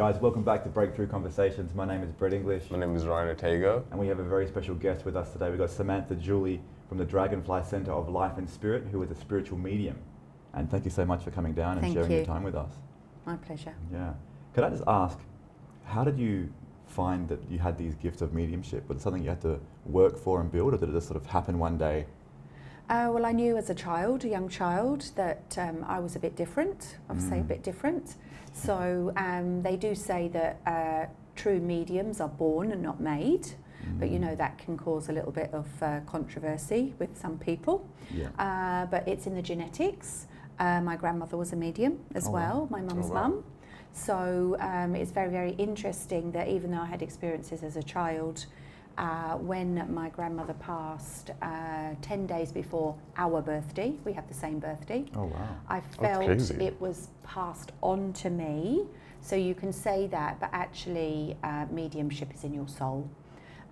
Guys, welcome back to Breakthrough Conversations. My name is Brett English, My name is Ryan Ortega. and we have a very special guest with us today. We've got Samantha Duly from the Dragonfly Center of Life and Spirit, who is a spiritual medium. And thank you so much for coming down and Thank sharing your time with us. My pleasure. Yeah. Could I just ask, how did you find that you had these gifts of mediumship? Was it something you had to work for and build, or did it just sort of happen one day? Uh, well, I knew as a child, a young child, that um, I was a bit different. I would say a Mm. bit different. So um, they do say that uh, true mediums are born and not made. But you Mm. know that can cause a little bit of uh, controversy with some people. Yeah. Uh, but it's in the genetics. Uh, my grandmother was a medium as Oh, well, my mum's wow. mum. So um, it's very, very interesting that even though I had experiences as a child, uh, when my grandmother passed uh, 10 days before our birthday, we have the same birthday, Oh, wow. I felt it was passed on to me. So you can say that, but actually, uh, mediumship is in your soul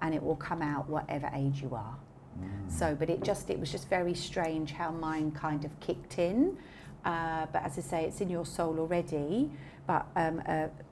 and it will come out whatever age you are. Mm. So, but it just it was just very strange how mine kind of kicked in. Uh, but as I say, it's in your soul already. But um,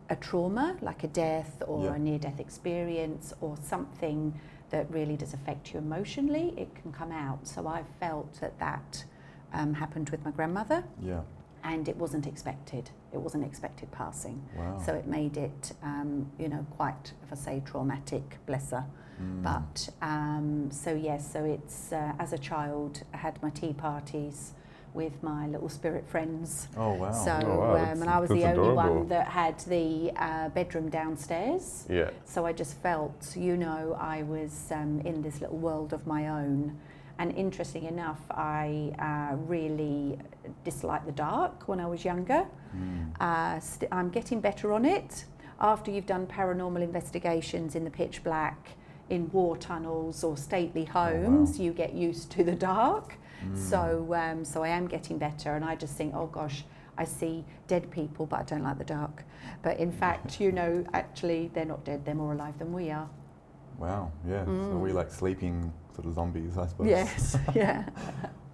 a, trauma like a death or Yeah. a near-death experience or something that really does affect you emotionally, it can come out. So I felt that that um, happened with my grandmother, Yeah. and it wasn't expected. It wasn't expected passing. Wow. So it made it, um, you know, quite, if I say, traumatic. Bless her. Mm. But um, so yes, so it's uh, as a child, I had my tea parties with my little spirit friends. Oh, wow. So Oh, wow, um, and I was the that's only one that had the uh, bedroom downstairs. Yeah. So I just felt, you know, I was um, in this little world of my own. And interesting enough, I uh, really disliked the dark when I was younger. Mm. Uh, st- I'm getting better on it. After you've done paranormal investigations in the pitch black, in war tunnels or stately homes, you get used to the dark. Mm. So, um, so I am getting better, and I just think, oh gosh, I see dead people, but I don't like the dark. But in fact, you know, actually, they're not dead; they're more alive than we are. Wow. Yeah. So Mm. we like sleeping sort of zombies, I suppose. Yes, yeah.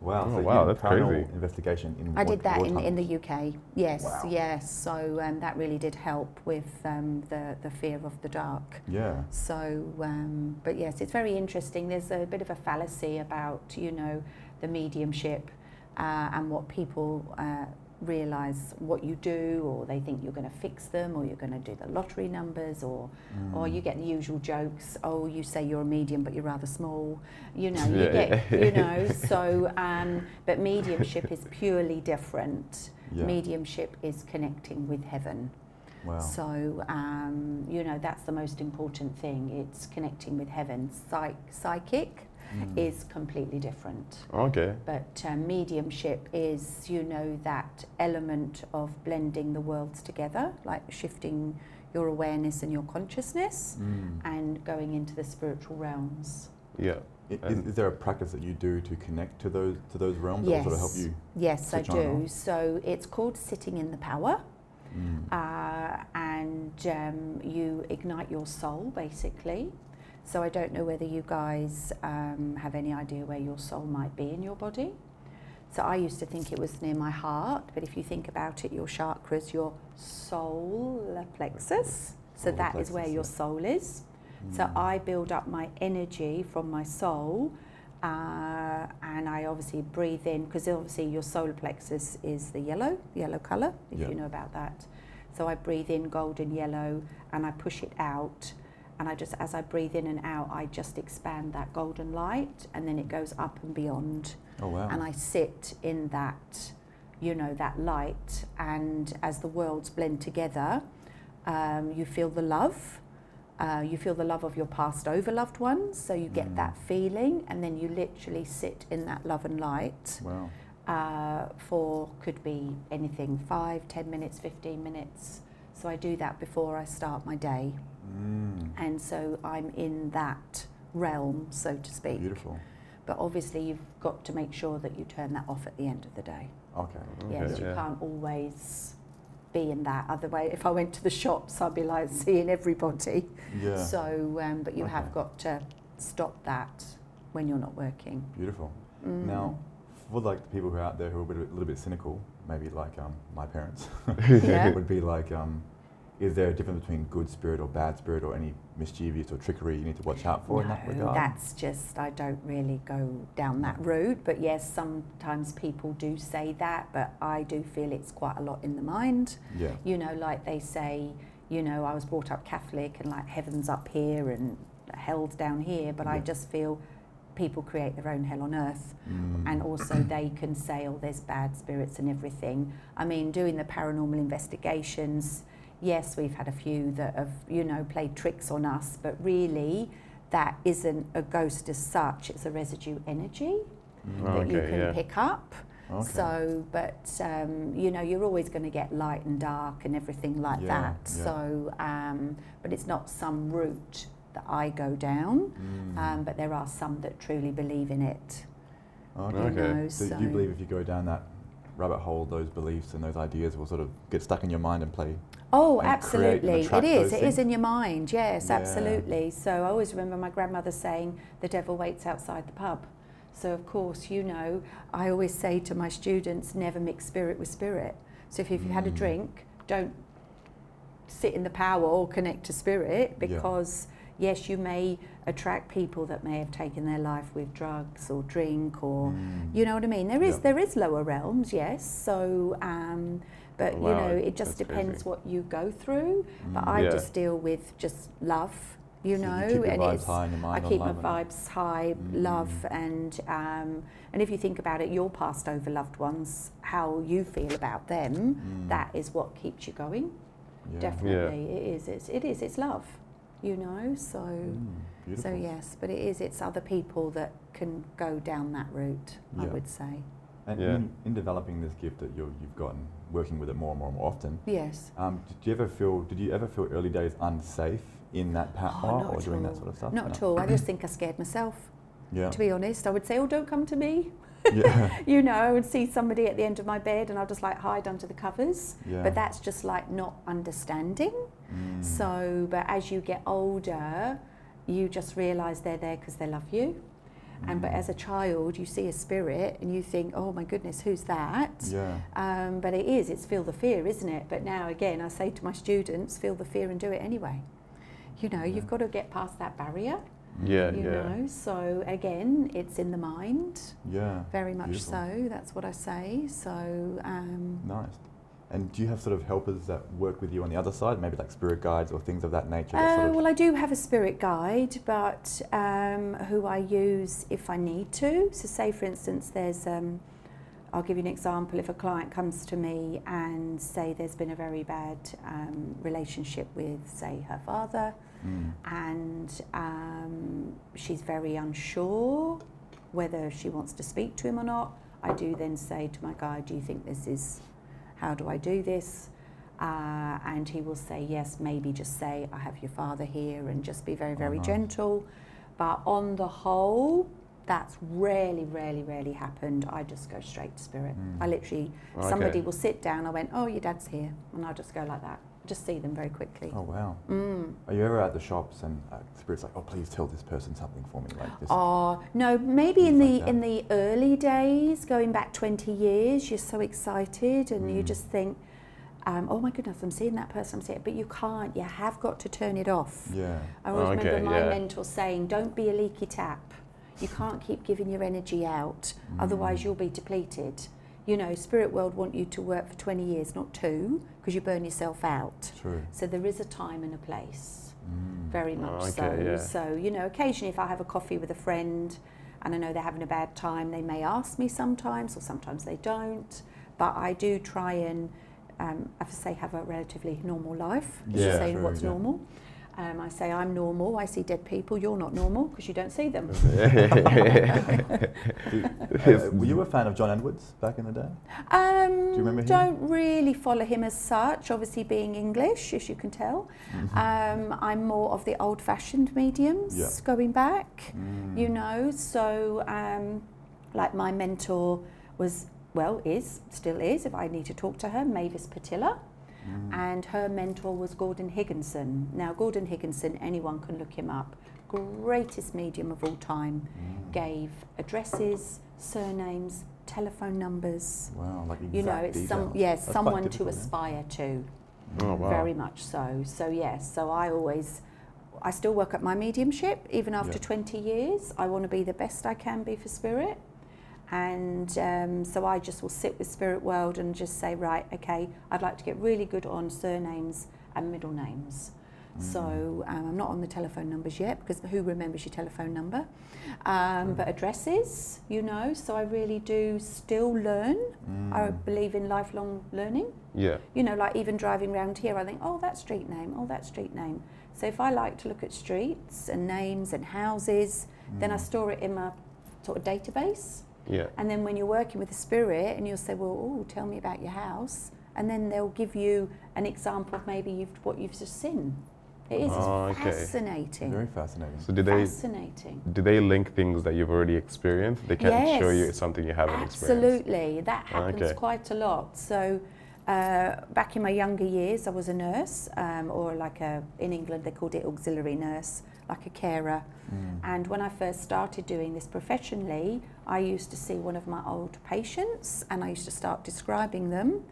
Wow. Oh, so wow, that's paranormal crazy. Investigation in. I war- did that in, in the UK. Yes, Wow. yes. So um, that really did help with um, the the fear of the dark. Yeah. So, um, but yes, it's very interesting. There's a bit of a fallacy about, you know, the mediumship uh, and what people uh, realise what you do, or they think you're going to fix them, or you're going to do the lottery numbers, or or Mm. you get the usual jokes. Oh, you say you're a medium, but you're rather small. You know, you Yeah, get, you know. So, um, but mediumship is purely different. Yeah. Mediumship is connecting with heaven. Wow. So, um, you know, that's the most important thing. It's connecting with heaven. Psych- psychic Mm. is completely different. Okay. But um, mediumship is, you know, that element of blending the worlds together, like shifting your awareness and your consciousness Mm. and going into the spiritual realms. Yeah. Is, is there a practice that you do to connect to those to those realms that will sort of help you? Yes, I Switch on and do. So it's called sitting in the power. Mm. uh, and um, you ignite your soul basically. So I don't know whether you guys um, have any idea where your soul might be in your body. So I used to think it was near my heart, but if you think about it, your chakras, your solar plexus. So Solar that is where plexus, your soul is. So Mm. I build up my energy from my soul, uh, and I obviously breathe in because obviously your solar plexus is the yellow, yellow color, if Yeah. you know about that. So I breathe in golden yellow, and I push it out, and I just as I breathe in and out, I just expand that golden light, and then it goes up and beyond, Oh wow. and I sit in that, you know, that light, and as the worlds blend together, um, you feel the love. Uh, you feel the love of your passed over loved ones, so you get Mm. that feeling, and then you literally sit in that love and light wow. uh, for could be anything five, ten minutes, fifteen minutes. So I do that before I start my day, Mm. And so I'm in that realm, so to speak. Beautiful. But obviously, you've got to make sure that you turn that off at the end of the day. Okay. Yes, you Yeah. can't always be in that. Otherwise, if I went to the shops, I'd be like seeing everybody. Yeah. So, um, but you have got to stop that when you're not working. Beautiful. Mm. Now, for like the people who are out there who are a, bit, a little bit cynical, maybe like um, my parents, Yeah. would be like, um, is there a difference between good spirit or bad spirit or any mischievous or trickery you need to watch out for in that regard? That's just, I don't really go down that route. But yes, sometimes people do say that, but I do feel it's quite a lot in the mind. yeah. You know, like they say, you know, I was brought up Catholic and like heaven's up here and hell's down here, but I just feel people create their own hell on earth. Mm. and also they can say, oh, there's bad spirits and everything. I mean, doing the paranormal investigations, yes, we've had a few that have, you know, played tricks on us, but really that isn't a ghost as such, it's a residue energy Mm. that you can yeah. pick up. Okay. So, but um, you know, you're always going to get light and dark and everything like Yeah, that. yeah. So, um, but it's not some route that I go down. Mm. Um, but there are some that truly believe in it. okay. You Okay. know, So, so you believe if you go down that rabbit hole, those beliefs and those ideas will sort of get stuck in your mind and play. Oh, and create and absolutely. It is. It is in your mind. Yes, Yeah. absolutely. So I always remember my grandmother saying, the devil waits outside the pub. So, of course, you know, I always say to my students, never mix spirit with spirit. So if you've had a Mm. drink, don't sit in the power or connect to spirit Yeah. because, yes, you may attract people that may have taken their life with drugs or drink or. Mm. You know what I mean? There is Yeah. there is lower realms, yes. So, um, but you know, it just depends crazy. what you go through. But Mm. I Yeah. just deal with just love, you So know, and it's and I keep my vibes high, Mm. love, and um, and if you think about it, your passed over loved ones, how you feel about them, Mm. that is what keeps you going. Yeah. Definitely, it is. It's it is. It's love, you know. So. Mm. So yes, but it is. It's other people that can go down that route. I would say. And Yeah. in, in developing this gift that you're, you've gotten, working with it more and more and more often, Yes. um, did you ever feel? Did you ever feel early days unsafe in that power Oh, or at doing that sort of stuff? Not No? at all. I just think I scared myself. Yeah. To be honest, I would say, "Oh, don't come to me." yeah. You know, I would see somebody at the end of my bed, and I'll just like hide under the covers. Yeah. But that's just like not understanding. Mm. So, but as you get older, you just realise they're there because they love you. And but as a child, you see a spirit and you think, "Oh my goodness, who's that?" Yeah. Um, but it is, it's feel the fear, isn't it? But now again, I say to my students, feel the fear and do it anyway. You know, Yeah. you've got to get past that barrier, Yeah, you yeah. know. So again, it's in the mind, Yeah. very much Beautiful. so. That's what I say. So, um, Nice. And do you have sort of helpers that work with you on the other side, maybe like spirit guides or things of that nature? That uh, sort of, well, I do have a spirit guide, but um, who I use if I need to. So, say for instance, there's, um, I'll give you an example. If a client comes to me and say there's been a very bad um, relationship with, say, her father, Mm. and um, she's very unsure whether she wants to speak to him or not, I do then say to my guide, Do you think this is, how do I do this? Uh, and he will say, Yes, maybe just say, I have your father here, and just be very, Oh, very nice. gentle. But on the whole, that's rarely, rarely, rarely happened. I just go straight to spirit. Mm. I literally, somebody will sit down, I went, Oh, your dad's here. And I'll just go like that. Just see them very quickly. Oh wow. Mm. Are you ever at the shops and uh, spirits like, oh please tell this person something for me, like this? Oh no, maybe in the like in the early days, going back twenty years, you're so excited and you Mm. just think, um, "Oh my goodness, I'm seeing that person, I'm seeing," it. but you can't. You have got to turn it off. Yeah. I always Okay, remember my yeah. mentor saying, "Don't be a leaky tap. You can't keep giving your energy out, otherwise Mm. you'll be depleted." You know, spirit world want you to work for 20 years, not two, because you burn yourself out. True. So there is a time and a place Mm. very much Oh, so. yeah. So, you know, occasionally if I have a coffee with a friend and I know they're having a bad time, they may ask me sometimes, or sometimes they don't. But I do try and, um, I have to say, have a relatively normal life. As you Yeah, say, true, what's yeah. normal? Um, I say I'm normal. I see dead people. You're not normal because you don't see them. Uh, were you a fan of John Edwards back in the day? Um, you remember him? Don't really follow him as such. Obviously, being English, as you can tell, um, I'm more of the old-fashioned mediums. Mm-hmm. Yeah. Going back, Mm. you know. So, um, like my mentor was, well, is still is. If I need to talk to her, Mavis Pittilla, Mm. and her mentor was Gordon Higginson. Now, Gordon Higginson, anyone can look him up. Greatest medium of all time. Mm. Gave addresses, surnames, telephone numbers Wow, like exact you know, it's some yes, That's someone to yeah? aspire to. Oh, wow. very much so. So yes, so I always, I still work at my mediumship even after Yeah. 20 years. I want to be the best I can be for spirit, and um, so I just will sit with spirit world and just say, right, okay, I'd like to get really good on surnames and middle names. So um, I'm not on the telephone numbers yet because who remembers your telephone number? Um, but addresses, you know. So I really do still learn. I Mm. believe in lifelong learning Yeah. you know, like even driving around here, I think, oh, that street name, oh, that street name. So if I like to look at streets and names and houses, then I Mm. store it in my sort of database. Yeah. And then when you're working with the spirit, and you'll say, well, oh, tell me about your house, and then they'll give you an example of maybe you've, what you've just seen. It is it's Oh, okay. fascinating. Very fascinating. So did they fascinating. do they link things that you've already experienced? They can't show you Yes. something you haven't experienced. Absolutely, that happens Okay. quite a lot. So, uh, back in my younger years, I was a nurse, um, or like a in England they called it auxiliary nurse, like a carer. Mm. And when I first started doing this professionally, I used to see one of my old patients, and I used to start describing them.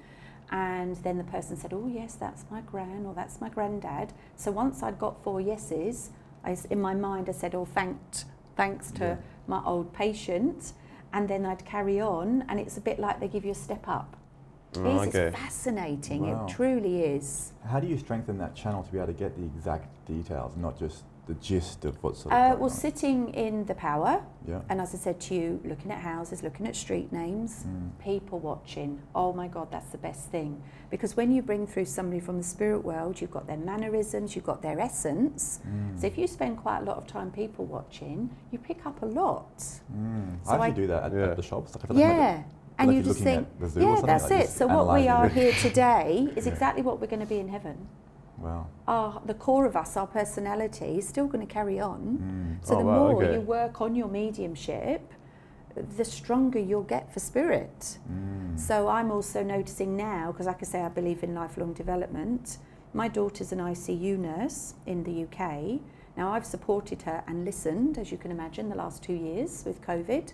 And then the person said, "Oh yes, that's my gran, or that's my granddad." So once I'd got four yeses, I in my mind I said, "Oh, thanked, thanks to Yeah. my old patient," and then I'd carry on, and it's a bit like they give you a step up. Oh, is okay. it's fascinating. Wow. It truly is. How do you strengthen that channel to be able to get the exact details, not just the gist of what's sort of Uh, well, on? sitting in the power, Yeah. and as I said to you, looking at houses, looking at street names, Mm. people watching. Oh my God, that's the best thing. Because when you bring through somebody from the spirit world, you've got their mannerisms, you've got their essence. Mm. So if you spend quite a lot of time people watching, you pick up a lot. Mm. So I I- actually do that at, Yeah. at the shops. Like, I feel like Yeah. like- And like you just think, at the zoo or yeah, that's like it. So what we are here today is Yeah. exactly what we're going to be in heaven. Wow. Our, the core of us, our personality, is still going to carry on. Mm. So Oh, the wow, more okay. you work on your mediumship, the stronger you'll get for spirit. Mm. So I'm also noticing now, because like I say, I believe in lifelong development. My daughter's an ICU nurse in the UK. Now I've supported her and listened, as you can imagine, the last two years with COVID.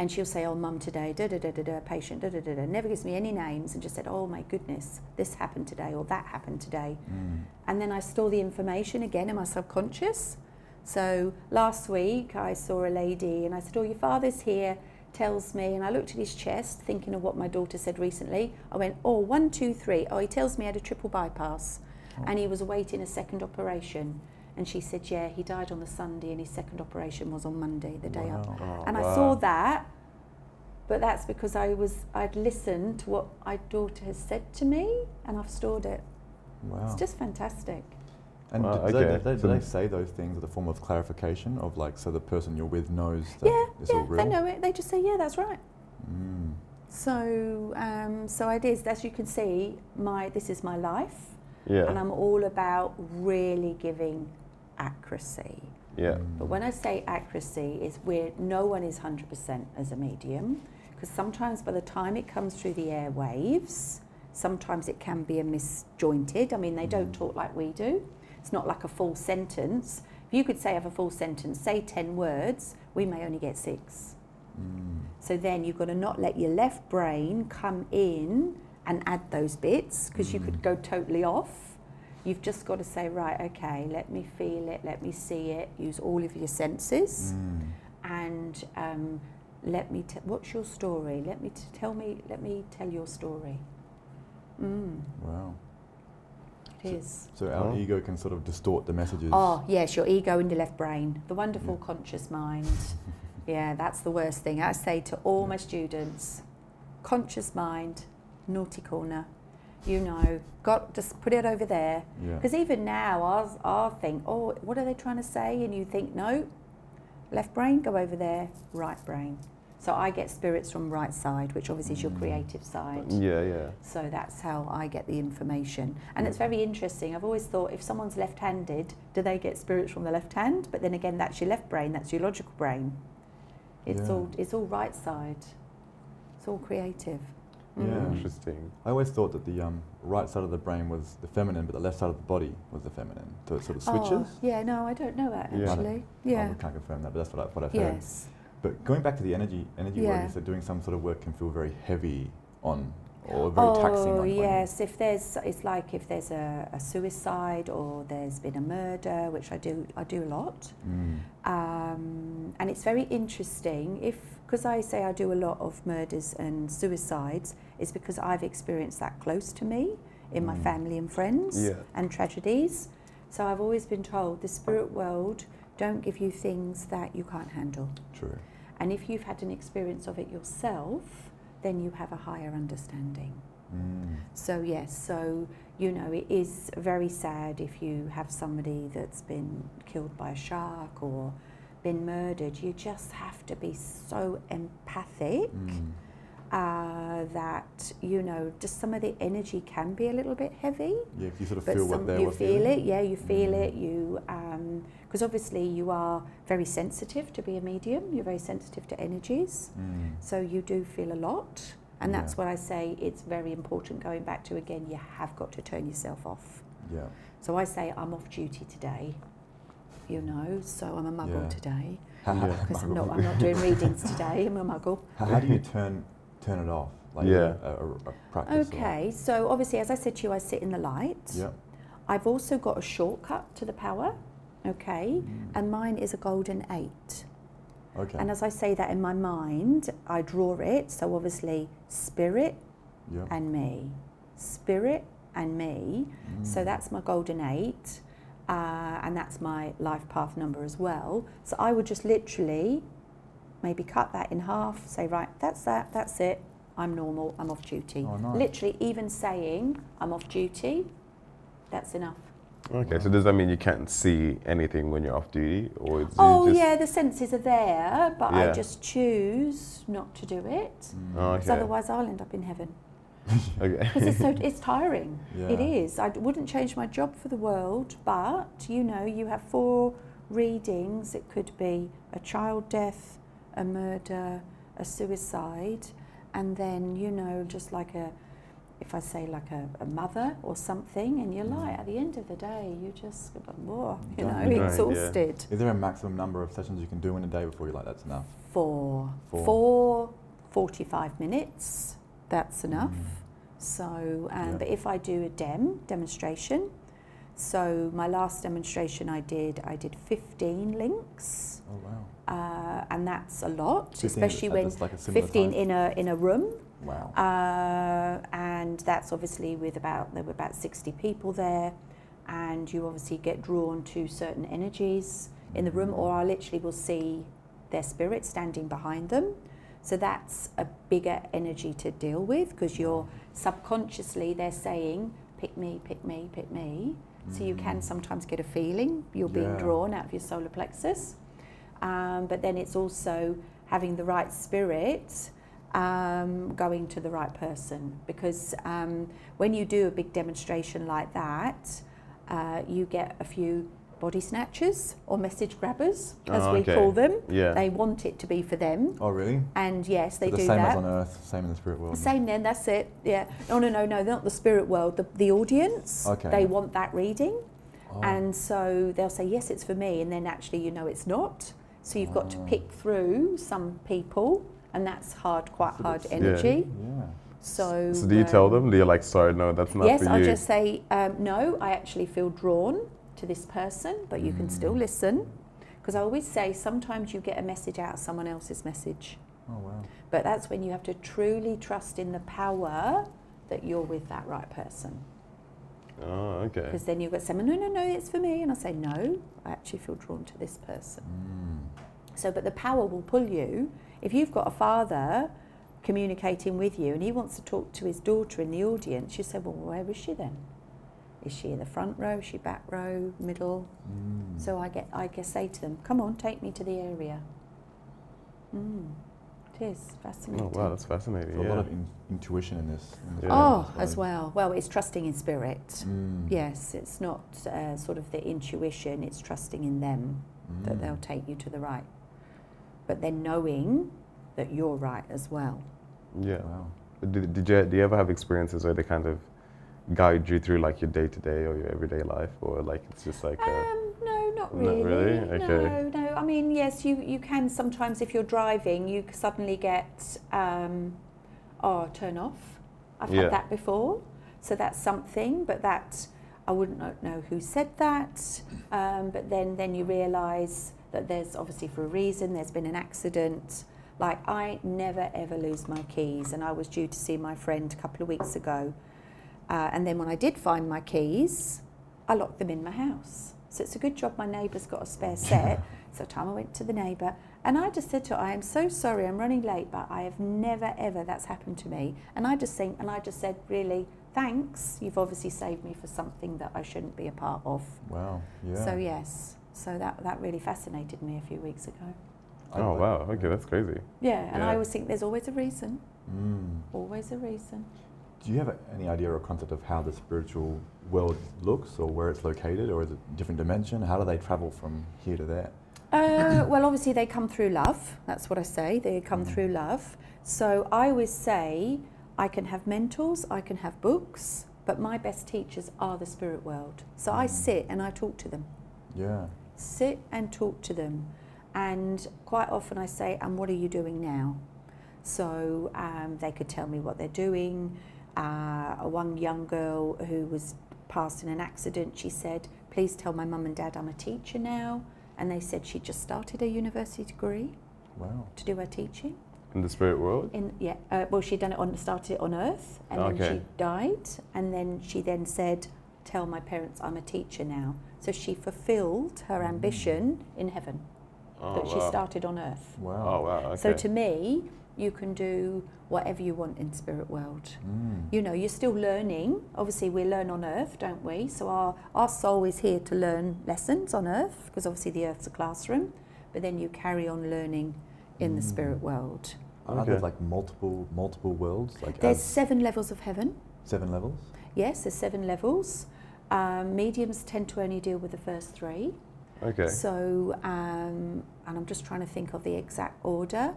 And she'll say, "Oh, mum, today, da da da da da, patient, da da da da," never gives me any names, and just said, "Oh my goodness, this happened today, or that happened today." Mm. And then I store the information again in my subconscious. So last week I saw a lady and I said, Oh, your father's here, tells me. And I looked at his chest, thinking of what my daughter said recently. I went, Oh, one, two, three. Oh, he tells me he had a triple bypass Oh. and he was awaiting a second operation. And she said, Yeah, he died on the Sunday and his second operation was on Monday, the day Wow. after. Oh, And I saw that, but that's because I was I'd listened to what my daughter has said to me and I've stored it. Wow. It's just fantastic. And Wow, do, they, okay. do, they, do they say those things as a form of clarification of like, so the person you're with knows that yeah, it's yeah, all real? they know it. They just say, yeah, that's right. Mm. So, um, so it is. As you can see, my this is my life, Yeah. and I'm all about really giving accuracy. yeah. Mm. But when I say accuracy, is where no one is 100% as a medium, because sometimes by the time it comes through the airwaves, sometimes it can be a misjointed. I mean, they don't Mm. talk like we do. It's not like a full sentence. If you could say have a full sentence, say 10 words, we may only get six. Mm. So then you've got to not let your left brain come in and add those bits because you could Mm. go totally off. You've just got to say, right, okay, let me feel it, let me see it, use all of your senses, Mm. and um, let me. T- what's your story? Let me t- tell me. Let me tell your story. Mm, Wow. it is. So our ego can sort of distort the messages. Oh, yes, your ego and your left brain, the wonderful conscious mind. Yeah, that's the worst thing. I say to all my students conscious mind, naughty corner. You know, got just put it over there. Yeah. Because even now, I'll, I'll think, oh, what are they trying to say? And you think, no, left brain, go over there, right brain. So I get spirits from right side, which obviously is your Mm. creative side. Yeah, yeah. So that's how I get the information. And it's very interesting. I've always thought if someone's left handed, do they get spirits from the left hand? But then again, that's your left brain, that's your logical brain. It's, Yeah. all, it's all right side, it's all creative. Yeah. Mm. Interesting. I always thought that the um, right side of the brain was the feminine, but the left side of the body was the feminine. So it sort of switches. Oh, yeah, no, I don't know that Yeah. actually. I Yeah. can't confirm that, but that's what, I, what I've heard. Yes. But going back to the energy, energy work, Yeah. you said doing some sort of work can feel very heavy on or very taxing? Oh on- on yes, if there's it's like if there's a, a suicide or there's been a murder, which I do I do a lot, Mm. um, and it's very interesting if because I say I do a lot of murders and suicides is because I've experienced that close to me in my Mm. family and friends Yeah. and tragedies. So I've always been told the spirit world don't give you things that you can't handle. True. And if you've had an experience of it yourself, then you have a higher understanding. Mm. So, yes, so you know, it is very sad if you have somebody that's been killed by a shark or been murdered. You just have to be so empathic Mm. uh, that, you know, just some of the energy can be a little bit heavy. Yeah, if you sort of feel some, what they you feel feeling. it, yeah, you feel Mm. it. You, because obviously you are very sensitive to be a medium. You're very sensitive to energies, Mm. so you do feel a lot. And that's Yeah. what I say. It's very important. Going back to again, you have got to turn yourself off. Yeah. So I say I'm off duty today. You know, so I'm a muggle Yeah. today How, how- Yeah. because I'm not. I'm not doing readings today. I'm a muggle. how, how do you turn turn it off? Like Yeah. a, a, a practice. or- Okay, so obviously, as I said to you, I sit in the light. Yeah. I've also got a shortcut to the power, okay, Mm. and mine is a golden eight. Okay. And as I say that in my mind, I draw it. So obviously, spirit yeah. and me, spirit and me. So Mm. that's my golden eight, uh, and that's my life path number as well. So I would just literally maybe cut that in half, say, right, that's that, that's it. I'm normal, I'm off duty. Oh, nice. Literally, even saying I'm off duty, that's enough. Okay, so does that mean you can't see anything when you're off duty, or is Oh, it just? yeah, the senses are there, but I just choose not to do it. Mm. Oh, Because okay. otherwise, I'll end up in heaven. okay. Because it's so it's tiring. It Yeah. is. I wouldn't change my job for the world, but you know, you have four readings. It could be a child death, a murder, a suicide, and then you know, just like a, if I say like a, a mother or something, and you're mm. like, at the end of the day, you just, whoa, you know, Right, yeah. exhausted. Is there a maximum number of sessions you can do in a day before you're like, that's enough? Four. Four. Four 45 minutes, that's enough. Mm. So, um, Yeah. but if I do a dem demonstration, so my last demonstration I did, I did 15 links, Oh, wow. uh, and that's a lot, 15 especially when like a 15 time. in a in a room, Wow. uh, and that's obviously with about there were about 60 people there, and you obviously get drawn to certain energies in the room, or I literally will see their spirit standing behind them. So that's a bigger energy to deal with because you're subconsciously they're saying, pick me, pick me, pick me. So you can Mm. sometimes get a feeling you're being Yeah. drawn out of your solar plexus. Um, but then it's also having the right spirit um, going to the right person because um, when you do a big demonstration like that, uh, you get a few body snatchers or message grabbers, as Oh, we call them. Yeah. They want it to be for them, oh, really? and yes, they so the do same that. as on Earth, same in the spirit world. Same then, that's it. Yeah. No, no, no, no, not the spirit world. The, the audience, Okay. they want that reading. Oh. And so they'll say, yes, it's for me. And then actually, you know, it's not. So you've got to Ah. pick through some people. And that's hard, quite a hard energy. Yeah. So, So do you tell um, them? Do you like, sorry, no, that's not Yes, for I'll you? just say, um, no, I actually feel drawn to this person, but you can still Mm. listen. Because I always say, sometimes you get a message out of someone else's message. Oh, wow. But that's when you have to truly trust in the power that you're with that right person. Oh, okay. Because then you've got someone, no, no, no, it's for me. And I say, no, I actually feel drawn to this person. Mm. So, but the power will pull you. If you've got a father communicating with you and he wants to talk to his daughter in the audience, you say, well, where is she then? Is she in the front row? Is she back row, middle? Mm. So I get, I guess, say to them, come on, take me to the area. Mm, it is fascinating. Oh, wow, that's fascinating. So a lot of in, intuition in this. In this Yeah. Oh, practice, as well. Well, it's trusting in spirit. Mm. Yes, it's not uh, sort of the intuition, it's trusting in them that Mm. they'll take you to the right. But then knowing that you're right as well. yeah. Wow. Did, did you do you ever have experiences where they kind of guide you through like your day to day or your everyday life, or like it's just like a, Um, no, not Not really. really? Okay. No, no. I mean, yes, you, you can sometimes, if you're driving, you suddenly get, um, oh, turn off. I've Yeah. had that before. So that's something, but that I wouldn't know- know who said that. Um, but then, then you realise that there's obviously for a reason, there's been an accident. Like, I never ever lose my keys, and I was due to see my friend a couple of weeks ago. Uh, and then when I did find my keys, I locked them in my house. So it's a good job my neighbour's got a spare set. so time I went to the neighbour, and I just said to her, "I am so sorry, I'm running late, but I have never ever that's happened to me." And I just think, and I just said, "Really, thanks. You've obviously saved me for something that I shouldn't be a part of." Wow. Yeah. So yes, so that that really fascinated me a few weeks ago. Oh wow. Okay, that's crazy. Yeah, and I always think there's always a reason. Mm. Always a reason. Do you have any idea or concept of how the spiritual world looks or where it's located or is it a different dimension? How do they travel from here to there? Uh, well, obviously, they come through love. That's what I say. They come Mm. through love. So I always say I can have mentors, I can have books, but my best teachers are the spirit world. So I Mm. sit and I talk to them. Yeah. Sit and talk to them. And quite often I say, and what are you doing now? So um, they could tell me what they're doing. Uh, one young girl who was passed in an accident, she said, please tell my mum and dad I'm a teacher now. And they said she just started a university degree Wow. to do her teaching. In the spirit world. In yeah, uh, well, she'd done it on started it on Earth, and then she died, and then she then said, "Tell my parents I'm a teacher now." So she fulfilled her Mm. ambition in heaven Oh that she started on Earth. Wow. Oh wow. Okay. So to me, you can do whatever you want in spirit world. Mm. You know, you're still learning. Obviously, we learn on Earth, don't we? So our our soul is here to learn lessons on Earth because obviously the Earth's a classroom, but then you carry on learning in the Mm. spirit world. Are there Okay. like multiple multiple worlds? Like There's seven levels of heaven. seven levels? Yes, there's seven levels. Um, mediums tend to only deal with the first three. okay. So, um, and I'm just trying to think of the exact order.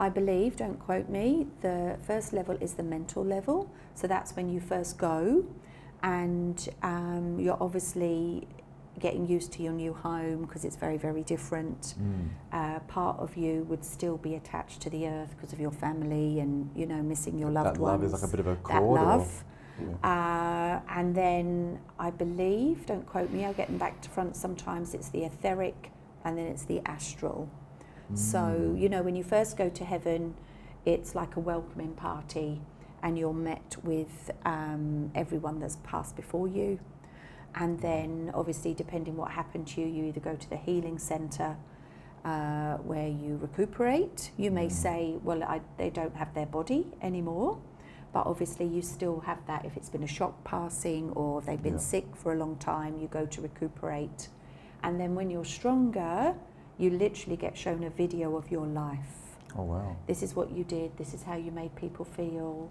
I believe, don't quote me, the first level is the mental level. So that's when you first go, and um, you're obviously getting used to your new home because it's very, very different. Mm. Uh, part of you would still be attached to the earth because of your family and you know missing your loved that ones. love is like a bit of a that cord. love. Or, yeah. Uh, and then I believe, don't quote me, I'm getting back to front sometimes, it's the etheric and then it's the astral. So, Mm. you know, when you first go to heaven, it's like a welcoming party and you're met with um, everyone that's passed before you. And then, obviously, depending what happened to you, you either go to the healing centre uh, where you recuperate. You may Mm. say, well, I, they don't have their body anymore, but obviously, you still have that if it's been a shock passing or if they've been Yeah. sick for a long time, you go to recuperate. And then, when you're stronger, you literally get shown a video of your life. Oh wow. This is what you did, this is how you made people feel.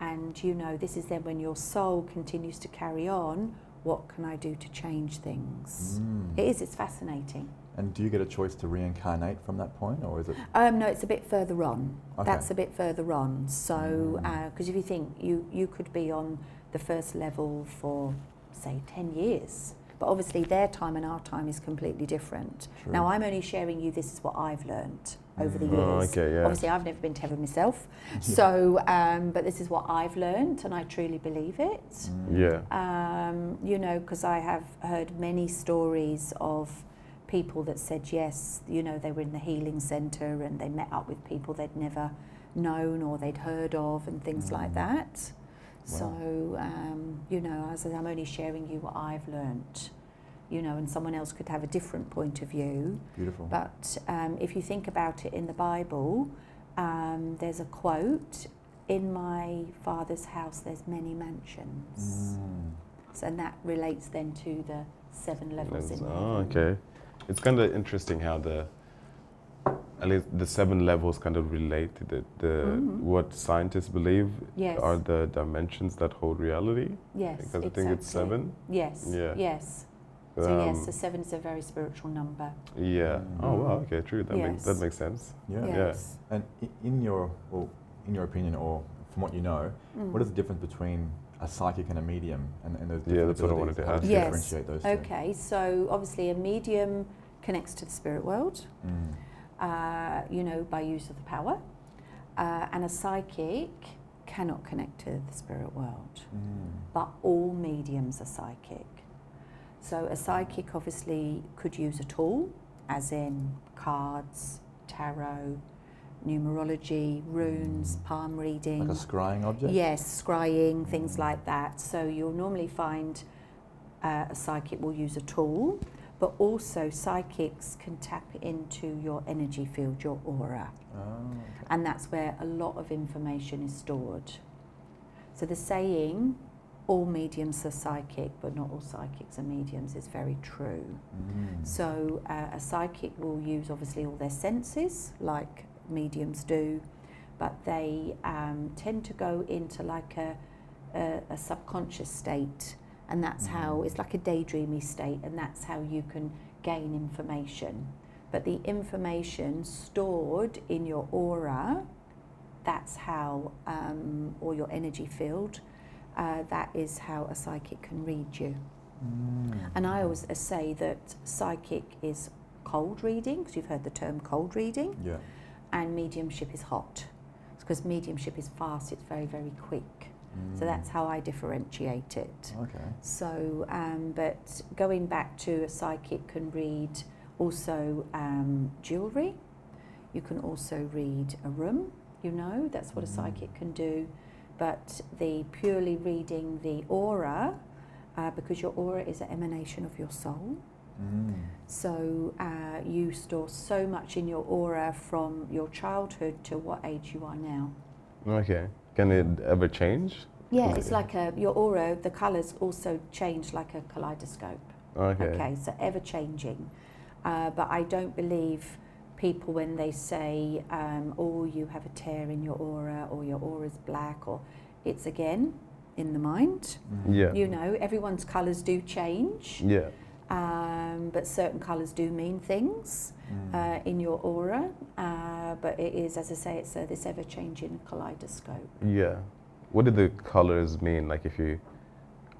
And you know, this is then when your soul continues to carry on. What can I do to change things? Mm. It is, it's fascinating. And do you get a choice to reincarnate from that point, or is it? Um, no, it's a bit further on. Okay. That's a bit further on. So, Mm. because if you think you, you could be on the first level for, say, 10 years, but obviously their time and our time is completely different. True. Now, I'm only sharing you this is what I've learned over the Mm. Oh, years. okay, yeah. Obviously, I've never been to heaven myself. So, um, but this is what I've learned, and I truly believe it. Mm. Yeah. Um, you know, because I have heard many stories of people that said yes, you know, they were in the healing centre and they met up with people they'd never known or they'd heard of and things like Mm. that. Wow. So, um, you know, as I'm only sharing you what I've learnt, you know, and someone else could have a different point of view. Beautiful. But um, if you think about it in the Bible, um, there's a quote In my father's house, there's many mansions. Mm. So, and that relates then to the seven levels in oh, okay. It's kind of interesting how the at least the seven levels kind of relate to the, the Mhm. what scientists believe Yes. are the dimensions that hold reality. Yes. Because I think it's seven. Yes. Yeah. Yes. So yes, Um, so seven is a very spiritual number. Yeah. Oh wow. Mm. Okay. True. That makes that makes sense. Yeah. Yeah. Yes. And in your, well, in your opinion, or from what you know, Mm. what is the difference between a psychic and a medium, and, and those Yeah, that's what I wanted to ask do you. you Yes. differentiate those two? Okay, so obviously a medium connects to the spirit world, Mm. Uh, you know, by use of the power, uh, and a psychic cannot connect to the spirit world. Mm. But all mediums are psychic. So a psychic obviously could use a tool, as in cards, tarot, numerology, runes, Mm. palm reading. Like a scrying object? Yes, scrying, things like that. So you'll normally find uh, a psychic will use a tool, but also psychics can tap into your energy field, your aura. Oh, okay. And that's where a lot of information is stored. So the saying, all mediums are psychic, but not all psychics are mediums, is very true. Mm. So uh, a psychic will use obviously all their senses, like mediums do, but they um, tend to go into like a, a, a subconscious state, and that's how Mm. it's like a daydreamy state, and that's how you can gain information. But the information stored in your aura, that's how, um, or your energy field, uh, that is how a psychic can read you. Mm. And I always uh, say that psychic is cold reading, because you've heard the term cold reading, Yeah. and mediumship is hot. Because mediumship is fast, it's very, very quick. So Mm. that's how I differentiate it. Okay. So, um, but going back to a psychic can read also um, jewellery. You can also read a room, you know, that's what a Mm. psychic can do. But the purely reading the aura, uh, because your aura is an emanation of your soul. Mm. So uh, you store so much in your aura from your childhood to what age you are now. Okay. Can it ever change? Yeah, it's like a, your aura, the colours also change like a kaleidoscope. Okay. Okay, so ever changing. Uh, but I don't believe people when they say, um, oh, you have a tear in your aura or your aura's black, or it's again in the mind. Mm. Yeah. You know, everyone's colours do change, Yeah. Um, but certain colours do mean things Mm. uh, in your aura. Uh, but it is, as I say, it's uh, this ever changing kaleidoscope. Yeah. What do the colors mean? Like if you,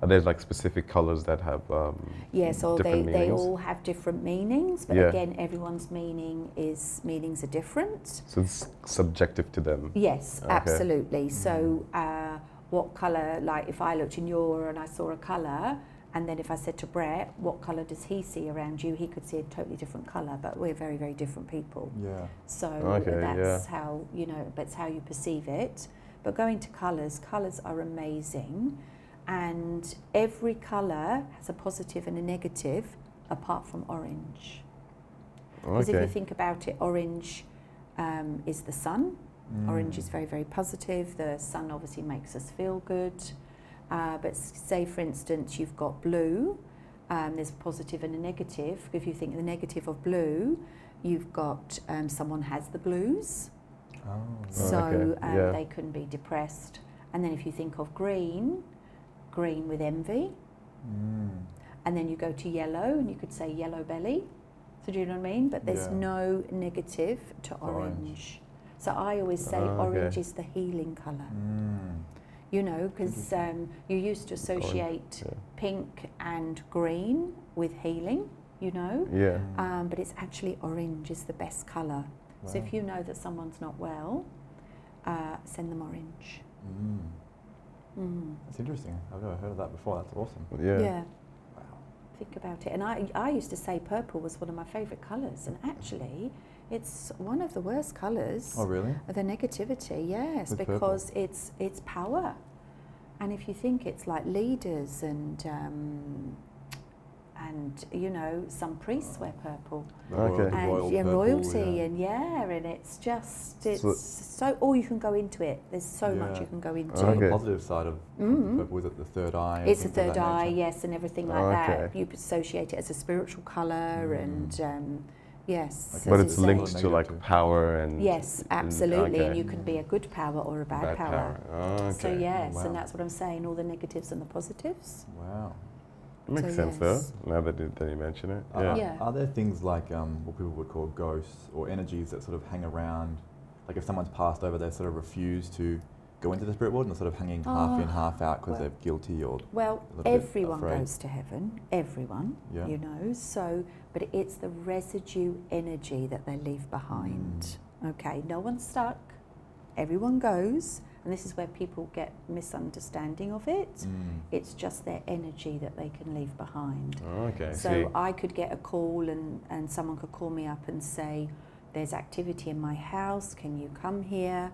are there like specific colors that have um, Yeah, so they, different they all have different meanings, but Yeah. again, everyone's meaning is meanings are different. So it's subjective to them. Yes, Okay. absolutely. So, uh, what colour? Like, if I looked in your aura and I saw a colour, and then if I said to Brett, "What colour does he see around you?" He could see a totally different colour. But we're very, very different people. Yeah. So Okay, that's how you know. That's how you perceive it. But going to colours, colours are amazing, and every colour has a positive and a negative, apart from orange. Because if you think about it, orange um, is the sun. Orange Mm. is very, very positive. The sun obviously makes us feel good. Uh, but say, for instance, you've got blue, um, there's a positive and a negative. If you think of the negative of blue, you've got um, someone has the blues, Oh, so okay, um, yeah. they can be depressed. And then if you think of green, green with envy, Mm. and then you go to yellow, and you could say yellow belly. So do you know what I mean? But there's Yeah. no negative to orange. orange. So I always say Ah, okay. orange is the healing colour. Mm. You know, because Interesting. um, you used to associate yeah. pink and green with healing. You know, Yeah. Um, but it's actually orange is the best colour. So if you know that someone's not well, uh, send them orange. Mm. Mm. That's interesting. I've never heard of that before. That's awesome. Yeah. Yeah. Wow. Think about it. And I, I used to say purple was one of my favourite colours, and actually, it's one of the worst colours. Oh, really? The negativity, yes, With purple. because it's it's power, and if you think it's like leaders and um, and you know some priests wear purple Okay. and royal yeah, purple, royalty yeah. and yeah, and it's just it's So- so, or you can go into it. There's so much you can go into. So the positive side of Mm. purple, is it the third eye? It's the third eye, nature? yes, and everything like that. You associate it as a spiritual colour, Mm. and um, yes, Okay. But it's linked to like power and. Yes, and- absolutely, and okay. you can be a good power or a bad, power. Oh, So yes, Wow. and that's what I'm saying. All the negatives and the positives. Wow. Makes So sense yes. though. Now that you, that you mention it. Are- Yeah. Are, Yeah. are there things like um, what people would call ghosts or energies that sort of hang around? Like if someone's passed over, they sort of refuse to go into the spirit world and they're sort of hanging half in, Oh, half out because well. they're guilty or Well, A little bit everyone goes to heaven. Everyone, Yeah. you know. So, but it's the residue energy that they leave behind. Mm. Okay, no one's stuck. Everyone goes, and this is where people get misunderstanding of it. Mm. It's just their energy that they can leave behind. Oh, okay. So see. I could get a call and, and someone could call me up and say, There's activity in my house, can you come here?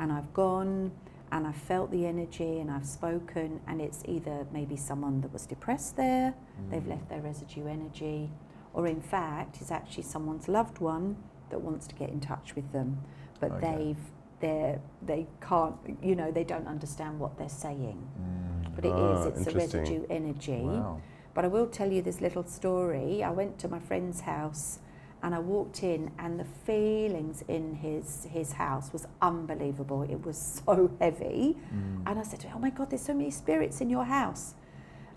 And I've gone and I've felt the energy and I've spoken, and it's either maybe someone that was depressed there, they've Mm. left their residue energy, or in fact, it's actually someone's loved one that wants to get in touch with them, but Okay. they've they're, they can't, you know, they don't understand what they're saying. Mm. But it is, Ah, it's a residue energy. Wow. But I will tell you this little story. I went to my friend's house and I walked in and the feelings in his his house was unbelievable. It was so heavy. Mm. And I said to him, Oh my god, there's so many spirits in your house.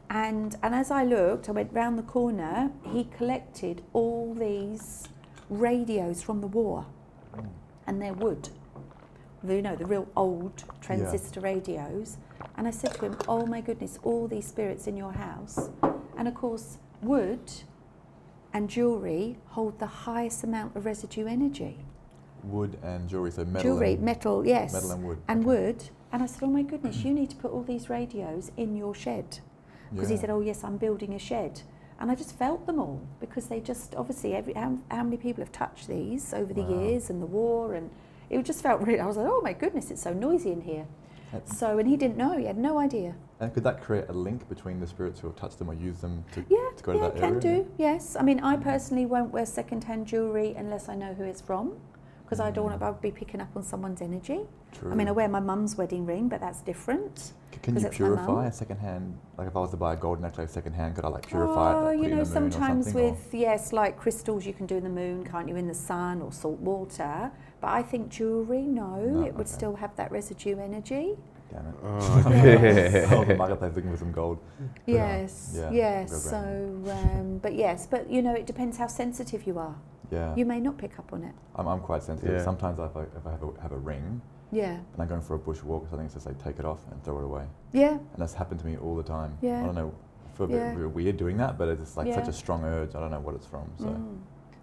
And and as I looked, I went round the corner, he collected all these radios from the war Mm. and they're wood. You know, the real old transistor radios. And I said to him, Oh my goodness, all these spirits in your house. And of course, wood and jewellery hold the highest amount of residue energy. Wood and jewelry, so metal. jewellery, and, metal, yes. Metal and wood. and okay. wood. And I said, Oh my goodness, you need to put all these radios in your shed. Because he said, Oh, yes, I'm building a shed. And I just felt them all because they just obviously every how, how many people have touched these over the Wow. years and the war and it just felt really I was like oh my goodness it's so noisy in here So and he didn't know he had no idea And could that create a link between the spirits who have touched them or used them to, yeah to go to yeah that can area? do yes I mean I personally won't wear second-hand jewelry unless I know who it's from because I don't want Mm. to be picking up on someone's energy True. I mean I wear my mum's wedding ring but that's different C- Can you it's my mum. purify a second hand? Like if I was to buy a gold necklace second hand, could I like purify it? oh, like, you know, the moon or sometimes something, or- with yes, like crystals, you can do in the moon, can't you? In the sun or salt water. But I think jewelry, no, No, it would okay. still have that residue energy. Damn it. Oh, Yes. I was in the marketplace looking for some gold. Yes, yeah, yes. go So, um, but yes, but you know, it depends how sensitive you are. Yeah. You may not pick up on it. I'm, I'm quite sensitive. Yeah. Sometimes if I, if I have, a, have a ring Yeah, and I'm going for a bush walk or something, it's just like take it off and throw it away. yeah, And that's happened to me all the time. Yeah. I don't know. I feel a bit Yeah. weird- weird doing that, but it's like such a strong urge. I don't know what it's from. So Mm.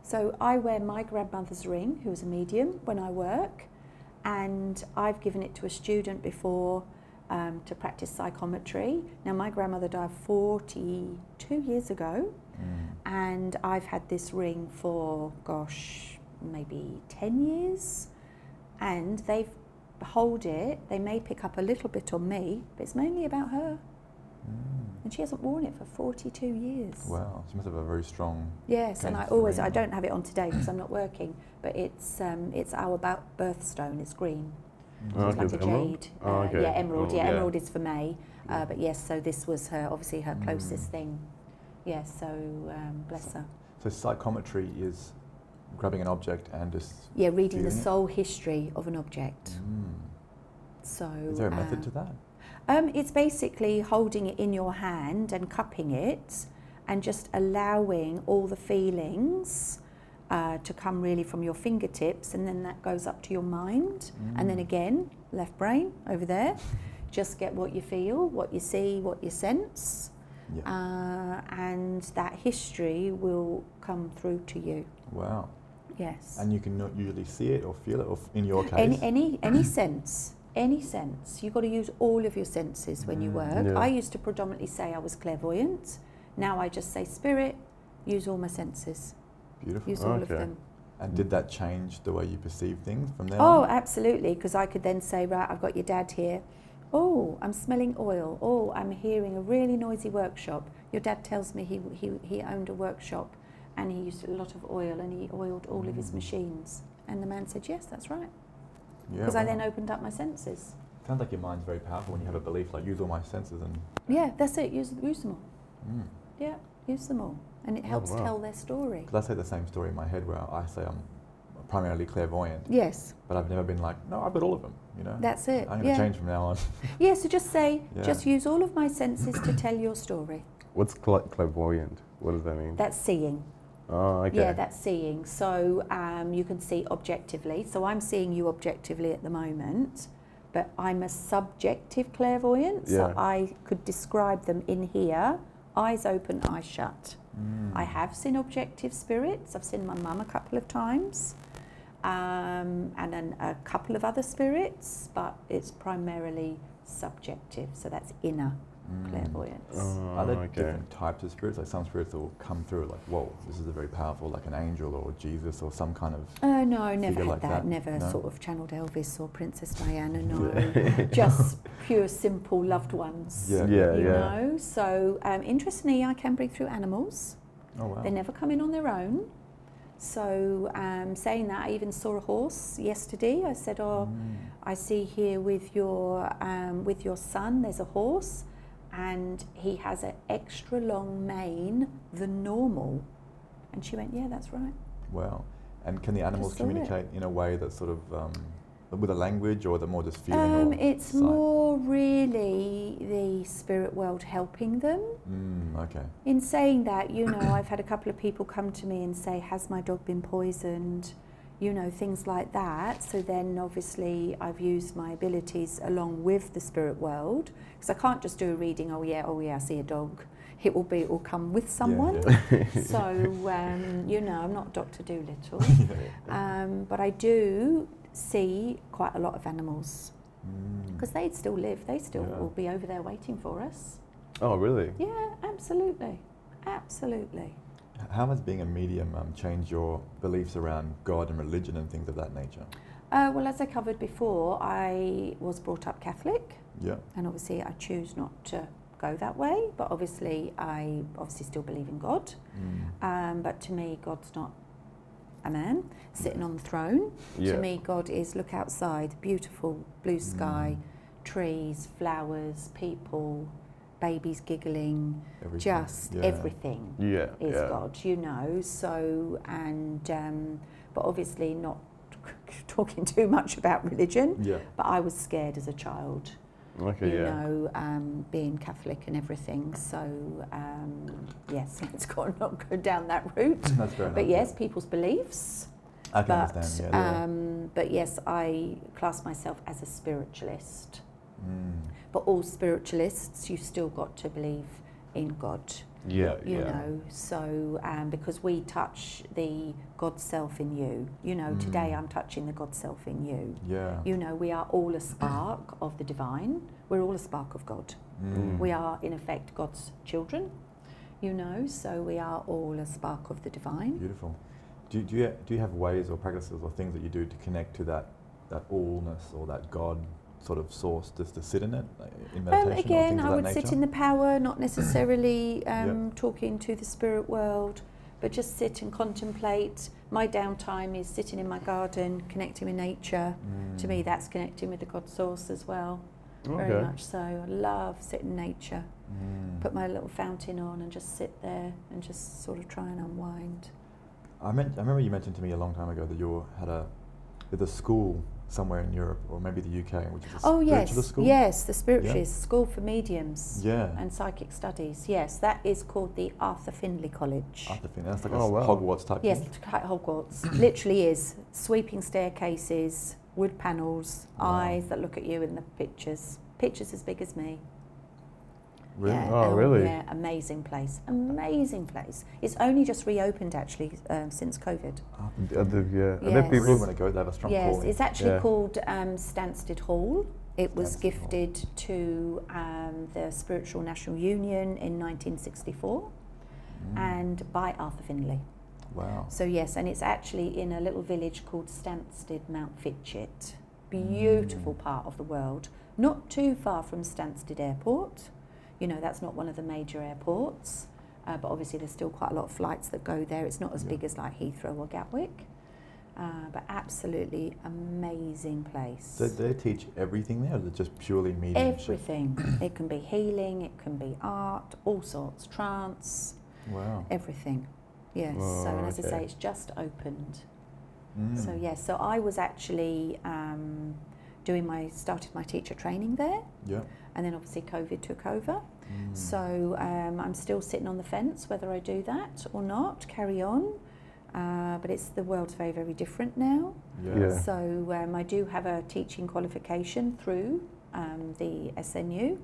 So I wear my grandmother's ring, who is a medium, when I work, and I've given it to a student before um, to practice psychometry. Now my grandmother died 42 years ago, mm. and I've had this ring for, gosh, maybe 10 years, and they've hold it. They may pick up a little bit on me, but it's mainly about her. And she hasn't worn it for 42 years. Wow, she must have a very strong. Yes, and I Thanks, always I don't have it on today because I'm not working, but it's um, it's our ba- birthstone. It's green, Mm. Oh, so it's okay, like a the emerald? jade. Oh, Uh, okay. Yeah, emerald. Emerald, yeah, yeah. emerald is for May, uh, but yes. So this was her obviously her closest Mm. thing. Yes. so um, bless her. So psychometry is grabbing an object and just. Yeah, reading the Feeling it? soul history of an object. Mm. So Is there a method uh, to that? Um, it's basically holding it in your hand and cupping it and just allowing all the feelings uh, to come really from your fingertips and then that goes up to your mind. And then Mm. again, left brain over there, just get what you feel, what you see, what you sense. Yeah. Uh, and that history will come through to you. wow. Yes. And you can not usually see it or feel it, or in your case. Any any any sense, any sense. You've got to use all of your senses when you Mm. work. Yeah. I used to predominantly say I was clairvoyant. Now I just say spirit. Use all my senses. Beautiful. Use all of them. And did that change the way you perceive things from there? Oh, on? absolutely. Because I could then say, right, I've got your dad here. Oh, I'm smelling oil. Oh, I'm hearing a really noisy workshop. Your dad tells me he he, he owned a workshop, and he used a lot of oil, and he oiled all of his Mm. machines. And the man said, yes, that's right. Yeah, Because I then opened up my senses. Sounds like your mind's very powerful when you have a belief like use all my senses and. Yeah, that's it. Use use them all. Mm. Yeah, use them all. And it Oh, helps wow. tell their story. Because I say the same story in my head where I say I'm primarily clairvoyant, Yes, but I've never been like, no, I've got all of them. You know. that's it. I'm going to yeah. change from now on. yeah, so just say, Yeah. just use all of my senses to tell your story. What's cla clairvoyant? What does that mean? That's seeing. Oh, okay. Yeah, that's seeing. So um, you can see objectively. So I'm seeing you objectively at the moment, but I'm a subjective clairvoyant. So I could describe them in here, eyes open, eyes shut. Mm. I have seen objective spirits. I've seen my mum a couple of times. um, and then a couple of other spirits, but it's primarily subjective. So that's inner. Clairvoyance. Oh, Are there okay. different types of spirits? Like some spirits will come through like, whoa, this is a very powerful, like an angel or Jesus or some kind of. Uh, no, never had like that. that? Never No? sort of channeled Elvis or Princess Diana. No, just pure, simple loved ones. Yeah. Yeah, you yeah. know. So um, interestingly, I can bring through animals. Oh wow. They never come in on their own. So um, saying that, I even saw a horse yesterday. I said, "Oh, Mm. I see here with your um, with your son. There's a horse, and he has an extra long mane than normal." And she went, "Yeah, that's right." Wow. And can the animals saw it. communicate in a way that sort of um, with a language or they're more just feeling? Um, it's sight? more really the spirit world helping them. Mm, okay. In saying that, you know, I've had a couple of people come to me and say, Has my dog been poisoned? You know, things like that. So then obviously I've used my abilities along with the spirit world because I can't just do a reading, oh yeah, oh yeah, I see a dog. It will be, it will come with someone. Yeah, So, um, you know, I'm not Dr. Dolittle. Um, but I do see quite a lot of animals Mm. because they'd still live. They still Yeah. will be over there waiting for us. Oh, really? Yeah, absolutely. Absolutely. How has being a medium um, changed your beliefs around God and religion and things of that nature? Uh, well, as I covered before, I was brought up Catholic, Yeah. and obviously I choose not to go that way. But obviously, I obviously still believe in God. Mm. Um, but to me, God's not a man sitting on the throne. Yeah. To me, God is look outside, beautiful blue sky, Mm. trees, flowers, people, babies giggling, Everything. just Yeah. everything. Yeah. is. God, you know. So, and, um, but obviously not talking too much about religion, Yeah. but I was scared as a child, Okay. you yeah. know, um, being Catholic and everything. So, um, yes, let's go, not go down that route. That's fair enough. But yeah. yes, people's beliefs. I can but, understand. Yeah. yeah. um, but yes, I class myself as a spiritualist. Mm. But all spiritualists, you've still got to believe in God. Yeah. you yeah. know so um, because we touch the god self in you you know today Mm. i'm touching the god self in you Yeah. you know we are all a spark of the divine we're all a spark of god Mm. we are in effect god's children you know so we are all a spark of the divine Beautiful. Do, do you do you have ways or practices or things that you do to connect to that that allness or that God sort of source, just to sit in it in meditation um, again i would nature? sit in the power not necessarily um, talking to the spirit world but just sit and contemplate. My downtime is sitting in my garden connecting with nature. To me Mm. that's connecting with the god source as well. Very much so. I love sitting in nature. Mm. put my little fountain on and just sit there and just sort of try and unwind. I, meant, I remember you mentioned to me a long time ago that you had a there's a school somewhere in Europe or maybe the UK, which is a oh yes spiritualist school. yes the spiritualist school for mediums Yeah. and psychic studies yes that is called the arthur findlay college Arthur Finn. That's like Oh, a wow. Hogwarts type yes thing. like hogwarts literally is sweeping staircases wood panels Wow. eyes that look at you in the pictures pictures as big as me Really? Yeah, Oh, really? Yeah, amazing place. Amazing place. It's only just reopened actually um, since COVID. Uh, the, yeah. Yes. there I really people? want to go. Have a strong yes, it's actually Yeah. called um, Stansted Hall. It was Stansted Hall. gifted to um, the Spiritual National Union in 1964 Mm. and by Arthur Findlay. wow. So yes, and it's actually in a little village called Stansted Mountfitchet. Beautiful Mm. part of the world, not too far from Stansted Airport. You know, that's not one of the major airports, uh, but obviously there's still quite a lot of flights that go there. It's not as Yeah. big as like Heathrow or Gatwick, uh, but absolutely amazing place. So do they teach everything there, or just purely mediumship? Everything. it can be healing, it can be art, all sorts, trance, Wow. everything. Yes. so, Oh, and as I say, it's just opened. Mm. So yes, so I was actually um, doing my started my teacher training there, Yeah. and then obviously COVID took over. Mm. So um, I'm still sitting on the fence whether I do that or not. Carry on, uh, but it's the world's very very different now. Yeah. Yeah. So um, I do have a teaching qualification through um, the SNU.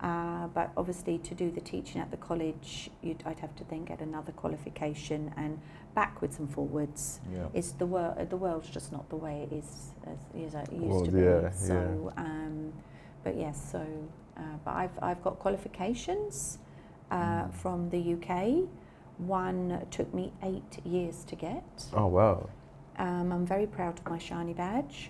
Uh, but obviously, to do the teaching at the college, you'd, I'd have to then get another qualification, and backwards and forwards. Yeah. It's the world. The world's just not the way it is as, as it used Well, to be. yeah, so, um, but yes. So, but I've I've got qualifications uh, from the UK. One took me eight years to get. Oh wow. Um, I'm very proud of my shiny badge.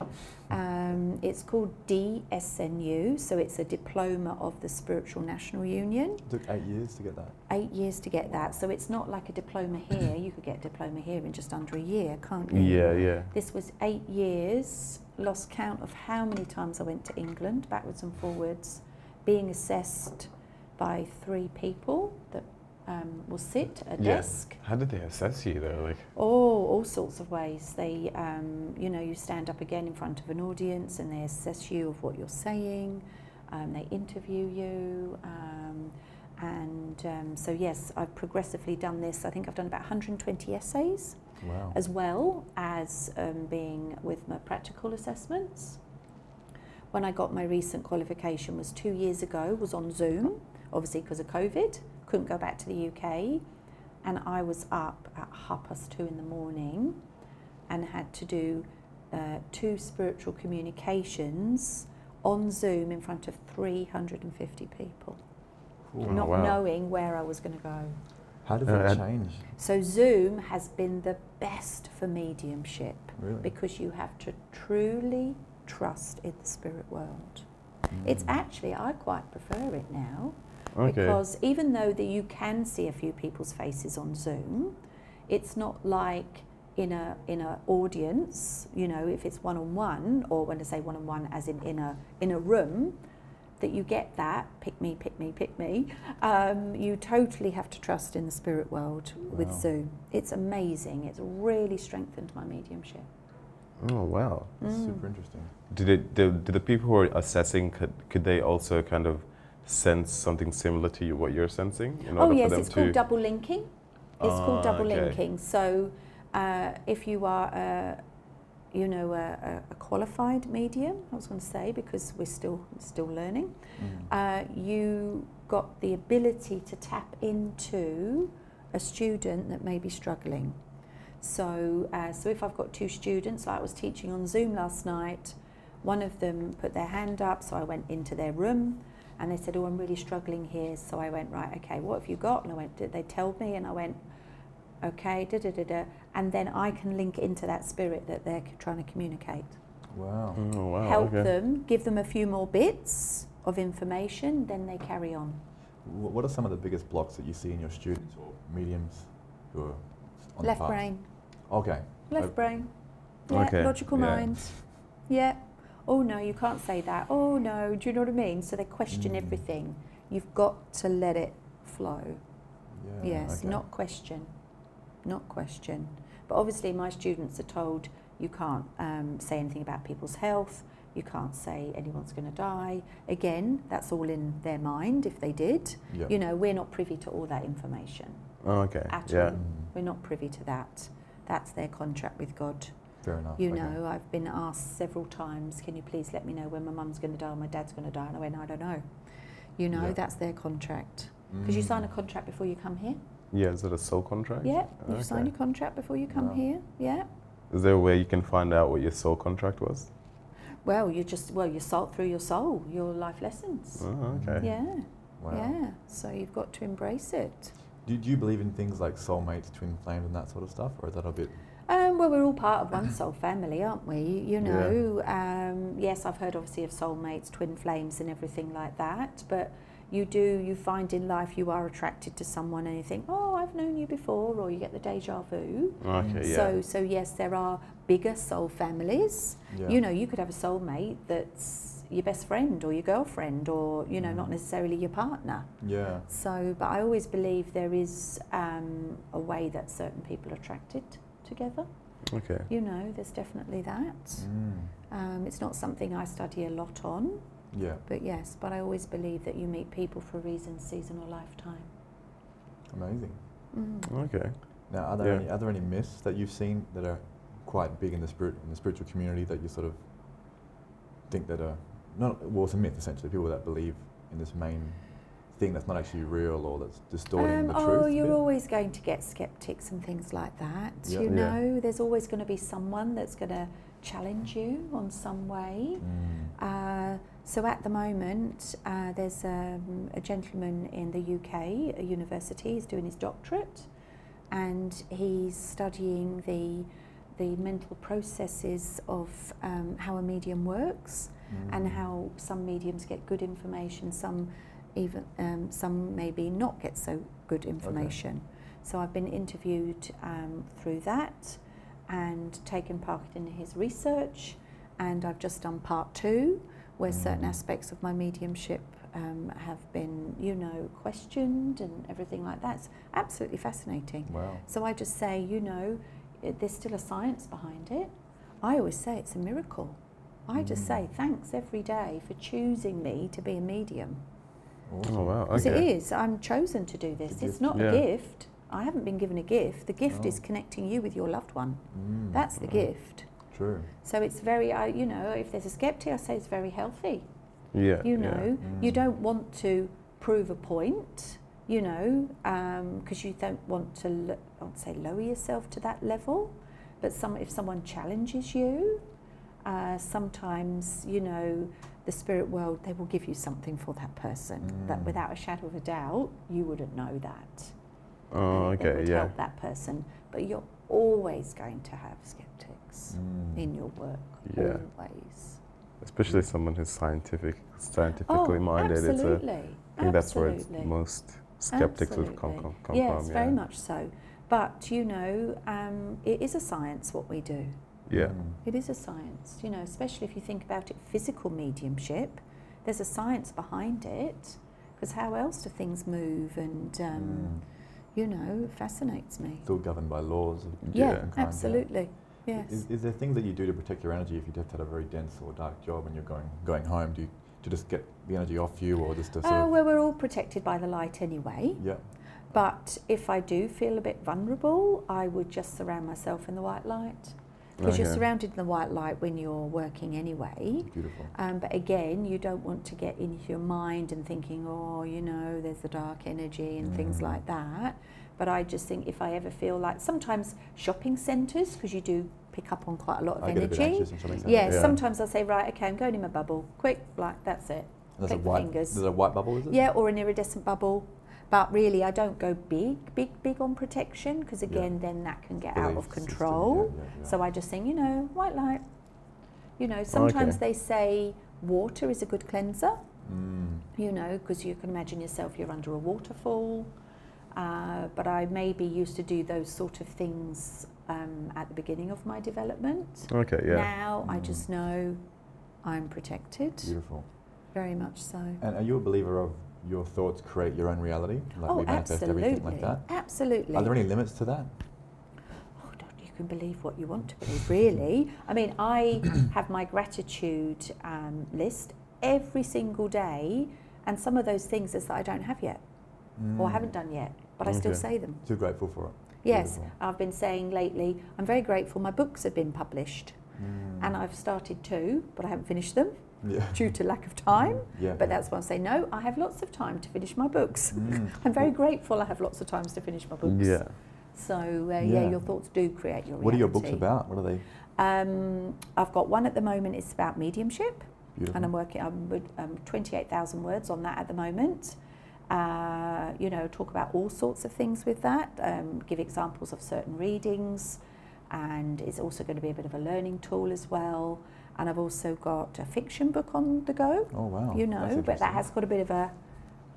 Um, it's called DSNU, so it's a diploma of the Spiritual National Union. It took eight years to get that. Eight years to get that, so it's not like a diploma here. You could get a diploma here in just under a year, can't you? Yeah, yeah. This was eight years, lost count of how many times I went to England, backwards and forwards, being assessed by three people that um, will sit at a Yeah. desk. How did they assess you though? Like, Oh, all sorts of ways. They, um, you know, you stand up again in front of an audience and they assess you of what you're saying. Um, they interview you. Um, and um, so, yes, I've progressively done this. I think I've done about 120 essays, Wow. as well as um, being with my practical assessments. When I got my recent qualification was two years ago, was on Zoom, obviously because of COVID, couldn't go back to the UK and I was up at half past two in the morning and had to do uh, two spiritual communications on Zoom in front of 350 people, Cool. Oh, not wow. knowing where I was going to go. How did Uh, that and- change? So, Zoom has been the best for mediumship Really? because you have to truly trust in the spirit world. It's Mm. actually, I quite prefer it now okay. because even though that you can see a few people's faces on Zoom, it's not like in a in a audience. You know, if it's one on one, or when I say one on one, as in in a in a room, that you get that pick me, pick me, pick me. Um, you totally have to trust in the spirit world with Zoom. It's amazing. It's really strengthened my mediumship. Oh wow. That's Mm. super interesting. Did it? Did, did the people who are assessing could could they also kind of sense something similar to you, what you're sensing? In Oh order yes, for them it's to called double linking. It's Ah, called double okay. linking. So, uh, if you are, a, you know, a, a- a qualified medium, I was going to say because we're still still learning, Mm. uh, you got the ability to tap into a student that may be struggling. So, uh, so if I've got two students, like I was teaching on Zoom last night, one of them put their hand up, so I went into their room, and they said, "Oh, I'm really struggling here." So I went, "Right, okay, what have you got?" And I went, "Did they tell me?" And I went, "Okay, da da da da," and then I can link into that spirit that they're c- trying to communicate Wow. Oh wow. help okay. them, give them a few more bits of information, then they carry on. What are some of the biggest blocks that you see in your students or mediums who are on Left the path? brain, Okay. left Uh, brain. Yeah, Okay, logical yeah. mind. Yeah. Oh no, you can't say that. Oh no, do you know what I mean? So they question Mm. everything. You've got to let it flow. Yeah. yes, okay. not question. Not question. But obviously, my students are told you can't um, say anything about people's health. You can't say anyone's going to die. Again, that's all in their mind if they did. Yeah. You know, we're not privy to all that information. Oh, okay. At yeah. all. We're not privy to that. That's their contract with God. Fair enough. You okay. know, I've been asked several times, can you please let me know when my mum's going to die or my dad's going to die? And I went, I don't know. You know, Yeah. that's their contract. Because you Mm. sign a contract before you come here. Yeah. Is it a soul contract? Yeah, you Okay. sign a contract before you come Wow. here. Yeah. Is there a way you can find out what your soul contract was? Well, you just well, you salt through your soul, your life lessons. Oh, okay. Yeah, Wow. yeah. So you've got to embrace it. Do, do you believe in things like soulmates, twin flames, and that sort of stuff, or is that a bit? Um, well, we're all part of one soul family, aren't we? You know. Um, yes, I've heard obviously of soulmates, twin flames, and everything like that. But you do you find in life you are attracted to someone and you think, oh, I've known you before, or you get the deja vu. Okay. Yeah. So, so yes, there are bigger soul families. Yeah. You know, you could have a soulmate that's your best friend or your girlfriend or, you know, not Mm. necessarily your partner. Yeah. So, but I always believe there is um, a way that certain people are attracted together. okay. You know, there's definitely that. Mm. Um, it's not something I study a lot on, Yeah. but yes, but I always believe that you meet people for a reason, season, or lifetime. Amazing. Mm. Okay. Now, are there Yeah. any are there any myths that you've seen that are quite big in the spirit in the spiritual community that you sort of think that are not well, it's a myth essentially. People that believe in this main thing that's not actually real or that's distorting Um, the oh, truth? a you're always going to get skeptics and things like that. Yeah. You Yeah. know, there's always going to be someone that's going to challenge you on some way. Mm. Uh, so at the moment, uh, there's um, a gentleman in the UK, a university, he's doing his doctorate, and he's studying the the mental processes of um, how a medium works and how some mediums get good information, some even um, some maybe not get so good information. So I've been interviewed um, through that and taken part in his research, and I've just done part two, where certain Mm. aspects of my mediumship um, have been, you know, questioned and everything like that. It's absolutely fascinating. Wow. So I just say, you know, it, there's still a science behind it. I always say it's a miracle. I just say thanks every day for choosing me to be a medium. Awesome. Oh wow. Because Okay. it is, I'm chosen to do this. It's It's not Yeah. a gift. I haven't been given a gift. The gift Oh. is connecting you with your loved one. Mm. That's the gift. True. So it's very, I you know, if there's a skeptic, I say it's very healthy. Yeah. You yeah. know, you Mm. don't want to prove a point, you know, because you don't want to, lo- I would say, lower yourself to that level. But some, if someone challenges you, uh, sometimes, you know, the spirit world, they will give you something for that person that Mm. without a shadow of a doubt, you wouldn't know that. Oh, and it- it okay. would Yeah. help that person. But you're always going to have skeptics Mm. in your work, Yeah. always. Especially someone who's scientific, scientifically oh, minded. It's a, absolutely. I think that's where it's most skeptics would come, Absolutely. come, come yes, from. very yeah. much so. But you know, um, it is a science what we do. Yeah. Mm. It is a science. You know, especially if you think about it, physical mediumship. There's a science behind it. Because how else do things move? And um, Mm. you know, fascinates me. Still governed by laws. Yeah, Yeah. kind, yeah. absolutely. Yes. Is, is there things that you do to protect your energy if you just had a very dense or dark job and you're going going home? Do you to just get the energy off you, or just to sort Oh, well, we're all protected by the light anyway. yeah? But if I do feel a bit vulnerable, I would just surround myself in the white light. Because you're surrounded in the white light when you're working anyway. Beautiful. Um, but again, you don't want to get into your mind and thinking, oh, you know, there's the dark energy and things Mm. like that. But I just think if I ever feel like sometimes shopping centres, because you do pick up on quite a lot of I get a bit energy. Yeah, Yeah. sometimes I say, right, okay, I'm going in my bubble. Quick, like, that's it. There's a click white. fingers. There's a white bubble, is it? Yeah, or an iridescent bubble. But really, I don't go big, big, big on protection because, Yeah. again, then that can get out Belief of system, control. yeah, yeah, yeah. So I just think, you know, white light. You know, sometimes Okay. they say water is a good cleanser, Mm. you know, because you can imagine yourself, you're under a waterfall. Uh, but I maybe used to do those sort of things um, at the beginning of my development. Okay. Yeah. Now I Mm. just know I'm protected, Beautiful. very much so. And are you a believer of your thoughts create your own reality? Like oh, we manifest absolutely. everything like that? Absolutely. Are there any limits to that? Oh, don't- you can believe what you want to believe, really. I mean, I have my gratitude um, list every single day, and some of those things is that I don't have yet or Mm. haven't done yet, but I still say them. Too grateful for it. Yes, Beautiful. I've been saying lately, I'm very grateful my books have been published, Mm. and I've started two, but I haven't finished them yeah. due to lack of time. Yeah. But that's why I say, no, I have lots of time to finish my books. Mm. I'm very grateful I have lots of times to finish my books. Yeah. So, uh, yeah. Yeah. your thoughts do create your reality. What are your books about? What are they? Um, I've got one at the moment. It's about mediumship, Beautiful. and I'm working. I'm with um, 28,000 words on that at the moment. Uh, you know, talk about all sorts of things with that. Um, give examples of certain readings, and it's also going to be a bit of a learning tool as well. And I've also got a fiction book on the go. oh wow. you know, but that has got a bit of a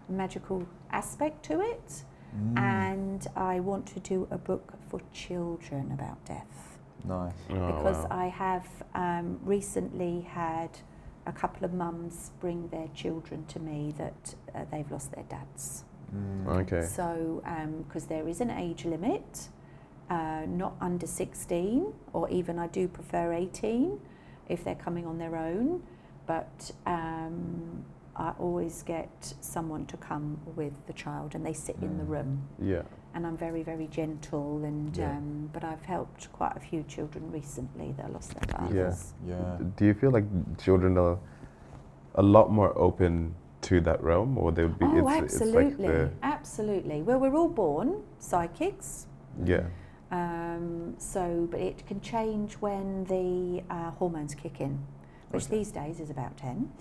magical aspect to it. Mm. And I want to do a book for children about death nice. Oh, because wow. I have um, recently had a couple of mums bring their children to me that uh, they've lost their dads. Mm. Okay. So, because there is an age limit, uh, not under 16, or even I do prefer 18 if they're coming on their own, but um, I always get someone to come with the child and they sit in the Mm. room Yeah. and I'm very, very gentle. And Yeah. um, but I've helped quite a few children recently that lost their Beautiful. fathers. Yeah. Do you feel like children are a lot more open to that realm, or they would be? oh, it's, absolutely, It's like the, absolutely. Well, we're all born psychics. yeah. Um, so, but it can change when the uh, hormones kick in, which Okay. these days is about 10,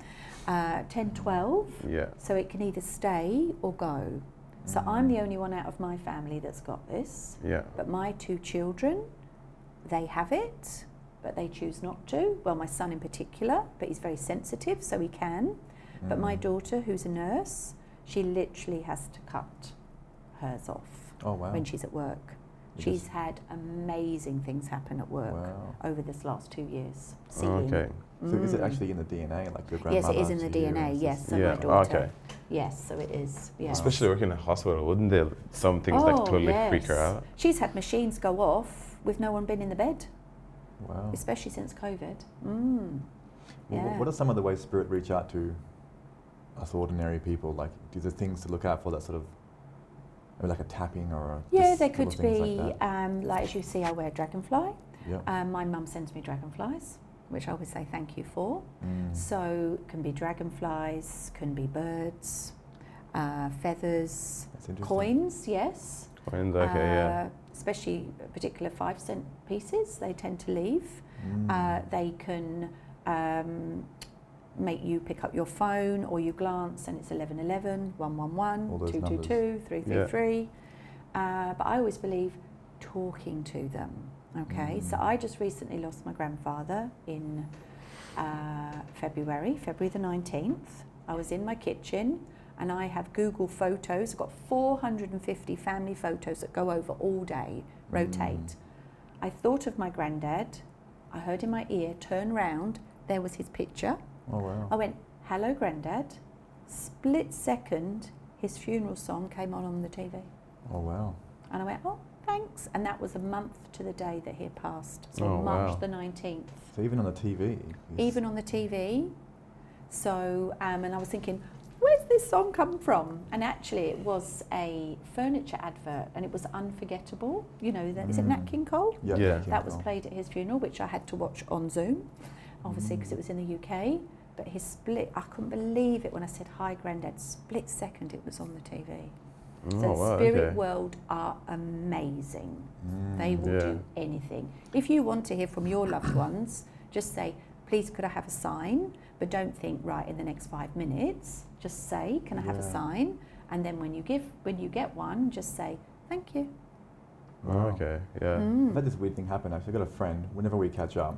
uh, 10, 12. Yeah. So it can either stay or go. So Mm. I'm the only one out of my family that's got this. Yeah. But my two children, they have it, but they choose not to. Well, my son in particular, but he's very sensitive, so he can. But my Mm. daughter, who's a nurse, she literally has to cut hers off Oh wow. when she's at work. She's had amazing things happen at work Wow. over this last two years. Seeing. okay. So is it Mm. actually in the DNA, like your grandmother? Yes, it is in the DNA. Yes, so yeah. Okay. Yes, so it is. Yeah. Especially working in a hospital, wouldn't there some things like Oh, totally freak her out? She's had machines go off with no one been in the bed, Wow. especially since COVID. Mm. Well, yeah. What are some of the ways spirit reach out to us ordinary people? Like, do the things to look out for that sort of, like a tapping or a Yeah, there could be, Like um, like as you see, I wear dragonfly. yeah. Um, my mum sends me dragonflies, which I always say thank you for. Mm. So can be dragonflies, can be birds, uh, feathers, coins. Yes. Coins, okay, yeah. Uh, Especially particular five cent pieces, they tend to leave. Mm. Uh, they can um, make you pick up your phone or you glance and it's 1111, 111, All those 222, 333. Uh, but I always believe talking to them. Okay, so Mm. I just recently lost my grandfather in uh, February, February the 19th. I was in my kitchen and I have Google photos. I've got 450 family photos that go over all day, rotate. I thought of my granddad. I heard in my ear, turn round, there was his picture. Oh wow. I went, hello, granddad. Split second, his funeral song came on on the TV. Oh wow. And I went, oh, thanks. And that was a month to the day that he had passed. So Oh, March wow. the 19th. So even on the TV. you Even on the TV. So, um, and I was thinking, where's this song come from? And actually, it was a furniture advert and it was unforgettable. You know, that, is it Nat Mm. King Cole? Yeah. Yeah. King That was played at his funeral, which I had to watch on Zoom, obviously, because Mm. it was in the UK. But his split, I couldn't believe it when I said, Hi, Grandad. Split second, it was on the TV. Oh, so wow, Spirit okay. World are amazing. Mm. They will Yeah. do anything. If you want to hear from your loved ones, just say, Please, could I have a sign? But don't think, right, in the next five minutes. Just say, Can I have a sign? And then when you give, when you get one, just say, Thank you. Oh, Wow. okay, yeah. Mm. I've had this weird thing happen. Actually, I've got a friend. Whenever we catch up,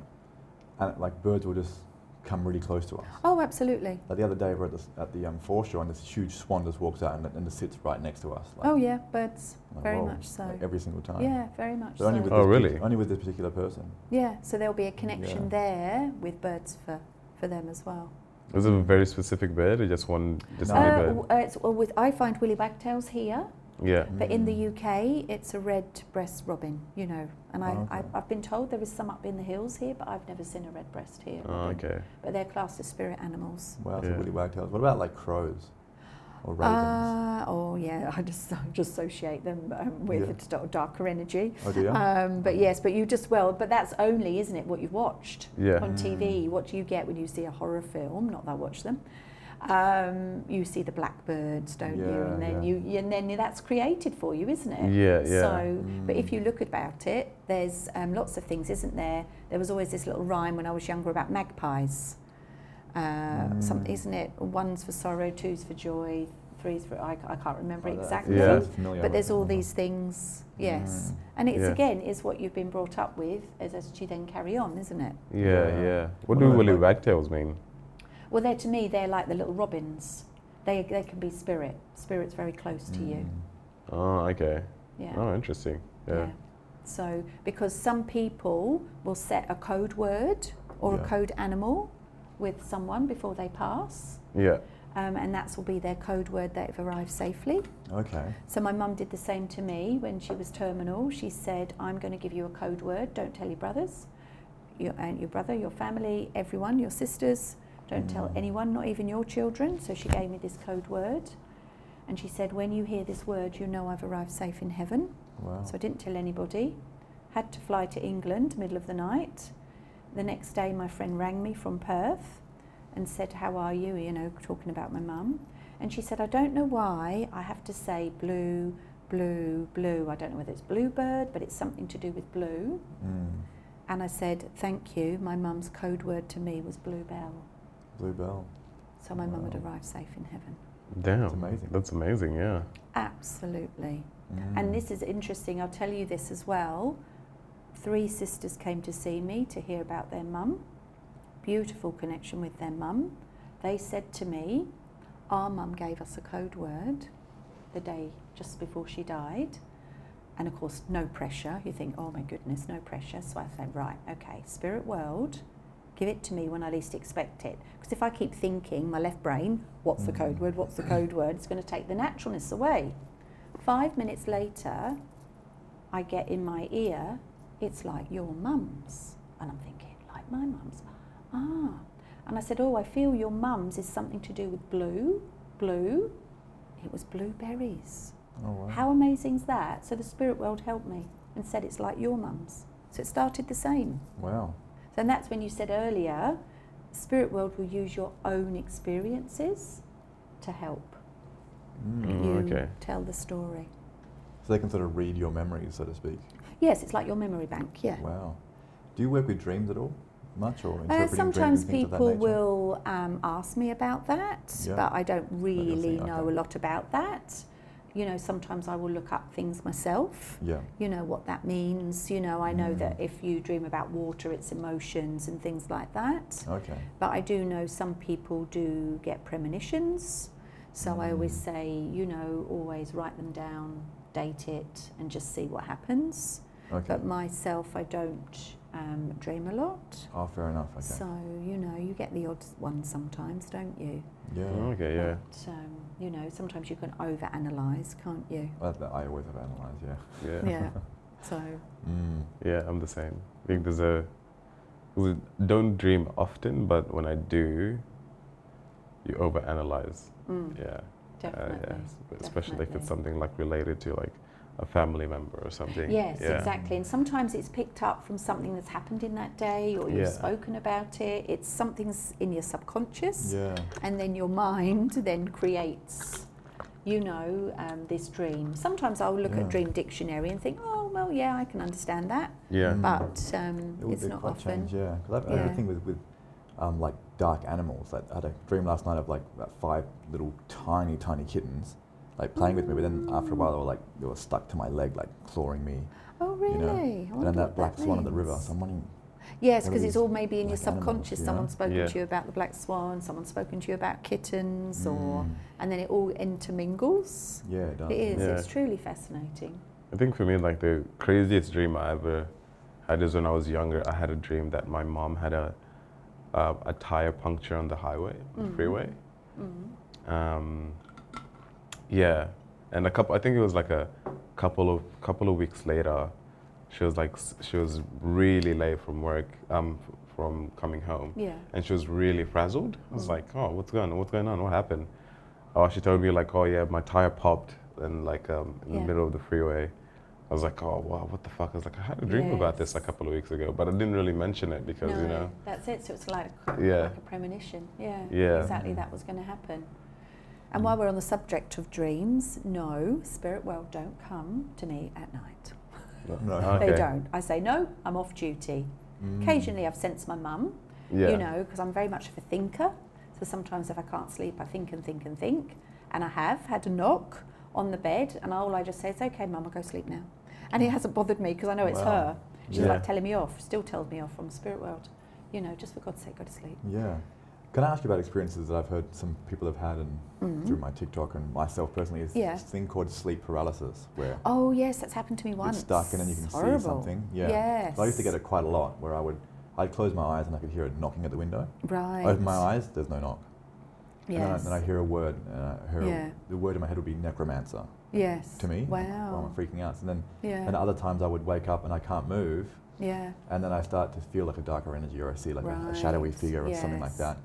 and like birds will just come really close to us. Oh, absolutely. Like the other day, we're at the, s- at the um, foreshore, and this huge swan just walks out and, and just sits right next to us. Like, Oh, yeah, birds. like, very whoa, much so. like every single time. Yeah, very much But so. only with Oh, this really? partic- only with this particular person. Yeah, so there'll be a connection Yeah. there with birds for, for them as well. Is it a very specific bird or just one, just No. any Uh, bird? uh, it's, well, with, I find willy wagtails here, Yeah. but in the Mm. UK it's a red breast robin, you know. And I, Oh, I, okay. I've been told there is some up in the hills here, but I've never seen a red breast here. Oh, okay. But they're classed as spirit animals. Wow, so Yeah. willy wagtails. What about like crows or ravens? Uh, oh, yeah, I just, I just associate them um, with Yeah. a sort of darker energy. oh, do you? Um, but yes, but you just, well, but that's only, isn't it, what you've watched? Yeah. on Mm. TV, what do you get when you see a horror film? Not that I watch them. Um, you see the blackbirds, don't you? And then yeah. you, and then that's created for you, isn't it? Yeah, yeah. So, but if Mm. you look about it, there's um, lots of things, isn't there? There was always this little rhyme when I was younger about magpies. Uh, some, Mm. isn't it? One's for sorrow, two's for joy, three's for I, I can't remember Oh, exactly. Yeah. But there's all these things, yes. Mm. And it's Yeah. again is what you've been brought up with as, as you then carry on, isn't it? Yeah, Yeah. yeah. What What do about, willy wagtails mean? Well, they're to me, they're like the little robins. They, they can be spirit. Spirit's very close to you. Mm. Oh, okay. Yeah. Oh, interesting. Yeah. So, because some people will set a code word or Yeah. a code animal with someone before they pass, Yeah. um, and that will be their code word that have arrived safely. Okay. So, my mum did the same to me when she was terminal. She said, I'm going to give you a code word, don't tell your brothers, your, and your brother, your family, everyone, your sisters. Don't tell Mm. anyone, not even your children. So she gave me this code word. And she said, When you hear this word, you know I've arrived safe in heaven. Wow. So I didn't tell anybody. Had to fly to England, middle of the night. The next day, my friend rang me from Perth and said, How are you? You know, talking about my mum. And she said, I don't know why I have to say blue, blue, blue. I don't know whether it's bluebird, but it's something to do with blue. Mm. And I said, Thank you. My mum's code word to me was bluebell. Bluebell. So my mum had Wow. arrived safe in heaven. Damn. That's amazing. That's amazing, yeah. Absolutely. Mm. And this is interesting. I'll tell you this as well. Three sisters came to see me to hear about their mum. Beautiful connection with their mum. They said to me, Our mum gave us a code word the day just before she died. And of course, no pressure. You think, oh my goodness, no pressure. So I said, right, okay, spirit world, give it to me when I least expect it. Because if I keep thinking, my left brain, what's the code Mm. word, what's the code word, it's going to take the naturalness away. Five minutes later, I get in my ear, it's like your mum's. And I'm thinking, like my mum's. Ah. And I said, oh, I feel your mum's is something to do with blue. Blue. It was blueberries. Oh, wow. How amazing is that? So the spirit world helped me and said it's like your mum's. So it started the same. Wow. So and that's when you said earlier, spirit world will use your own experiences to help Mm. You okay. tell the story. So they can sort of read your memories, so to speak. Yes, it's like your memory bank. Yeah. Wow. Do you work with dreams at all? Much or Uh, interpreting sometimes dreams and things of that people will um, ask me about that, Yeah. but I don't really see, know okay. a lot about that. You know, sometimes I will look up things myself. Yeah. You know what that means. You know, I know Mm. that if you dream about water, it's emotions and things like that. Okay. But I do know some people do get premonitions. So I always Mm. say, you know, always write them down, date it, and just see what happens. Okay. But myself, I don't um, dream a lot. oh, fair enough. Okay. So, you know, you get the odd one sometimes, don't you? yeah. Okay, yeah. But, um, you know, sometimes you can overanalyze, can't you? Well, that I always have analysed. Yeah. Yeah. Yeah. so, Mm. Yeah, I'm the same. I think there's a, there's don't dream often, but when I do, you overanalyze. mm, Yeah. Uh, definitely. yeah. s- Especially if it's something like related to like a family member or something. Yes, yeah. exactly. And sometimes it's picked up from something that's happened in that day or you've Yeah. spoken about it. It's something's in your subconscious. Yeah. And then your mind then creates, you know, um, this dream. Sometimes I'll look at Dream Dictionary and think, oh, well, yeah, I can understand that. Yeah. But um, It it's not often. change, yeah. Because I have Yeah. a thing with, with um, like dark animals. Like, I had a dream last night of like about five little tiny, tiny kittens, like playing with me. But then after a while, they were like they were stuck to my leg, like clawing me. Oh, really? You know, And then that what black swan in the river. means. So I'm wondering, Yes, because it's all maybe in your black animals, subconscious. you know? Someone's spoken Yeah. to you about the black swan, someone's spoken to you about kittens, or mm, and then it all intermingles. yeah, it does. It is. Yeah. It's truly fascinating. I think for me, like the craziest dream I ever had is when I was younger. I had a dream that my mom had a uh, a tire puncture on the highway, the Mhm. freeway. Mm. Um, yeah, and a couple. I think it was like a couple of couple of weeks later. She was like she was really late from work, um, from coming home, Yeah. and she was really frazzled. I was Mm. like, oh, what's going on? What's going on? What happened? Oh, she told me like, oh yeah, my tire popped, and like um, in Yeah. the middle of the freeway. I was like, oh wow, what the fuck? I was like, I had a dream about this a couple of weeks ago, but I didn't really mention it because no, you know, that's it. So it's like, Yeah. like a premonition. Yeah. Yeah. Exactly. That was going to happen. And while we're on the subject of dreams, no, spirit world don't come to me at night. No. Okay. They don't. I say no. I'm off duty. Mm. Occasionally, I've sensed my mum. Yeah. you know, because I'm very much of a thinker. So sometimes if I can't sleep, I think and think and think. And I have had a knock on the bed, and all I just say is, okay, mum, I'll go sleep now. And it hasn't bothered me because I know it's Wow. her. She's Yeah. like telling me off, still tells me off from spirit world. You know, just for God's sake, go to sleep. Yeah. Can I ask you about experiences that I've heard some people have had and Mhm. through my TikTok and myself personally is Yeah. this thing called sleep paralysis where Oh yes, that's happened to me once. stuck and then you can It's see something. Yeah. Yes. So I used to get it quite a lot where I would I'd close my eyes and I could hear it knocking at the window. Right. Open my eyes, there's no knock. Yes. And then I, then I hear a word and I hear Yeah. the word in my head would be necromancer yes. to me. Wow. I'm freaking out. And then yeah. and other times I would wake up and I can't move yeah. and then I start to feel like a darker energy or I see like a, a shadowy figure or something like that.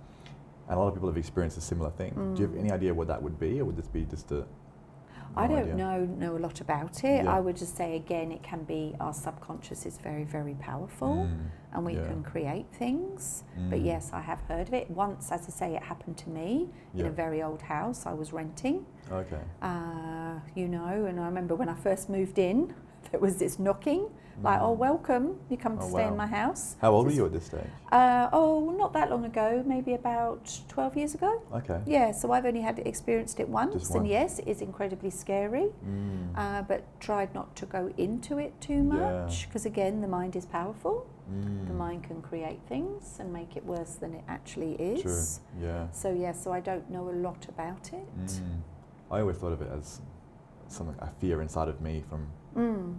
And a lot of people have experienced a similar thing. Do you have Mm. any idea what that would be, or would this be just a I No don't idea. know know a lot about it. Yeah. I would just say again, it can be our subconscious is very very powerful, Mm, and we yeah. can create things. But mm, yes, I have heard of it once. As I say, it happened to me in a very old house I was renting. Okay. Uh, you know, and I remember when I first moved in, there was this knocking, like. "Oh, welcome! You come to Oh, stay wow. in my house." How old were you at this stage? Uh, oh, not that long ago, maybe about 12 years ago. Okay. Yeah, so I've only had experienced it once, Just and yes, it is incredibly scary. Mm, Uh, but tried not to go into it too much because again, the mind is powerful. The mm, mind can create things and make it worse than it actually is. True. Yeah. So yeah, so I don't know a lot about it. Mm. I always thought of it as something a fear inside of me from Mm.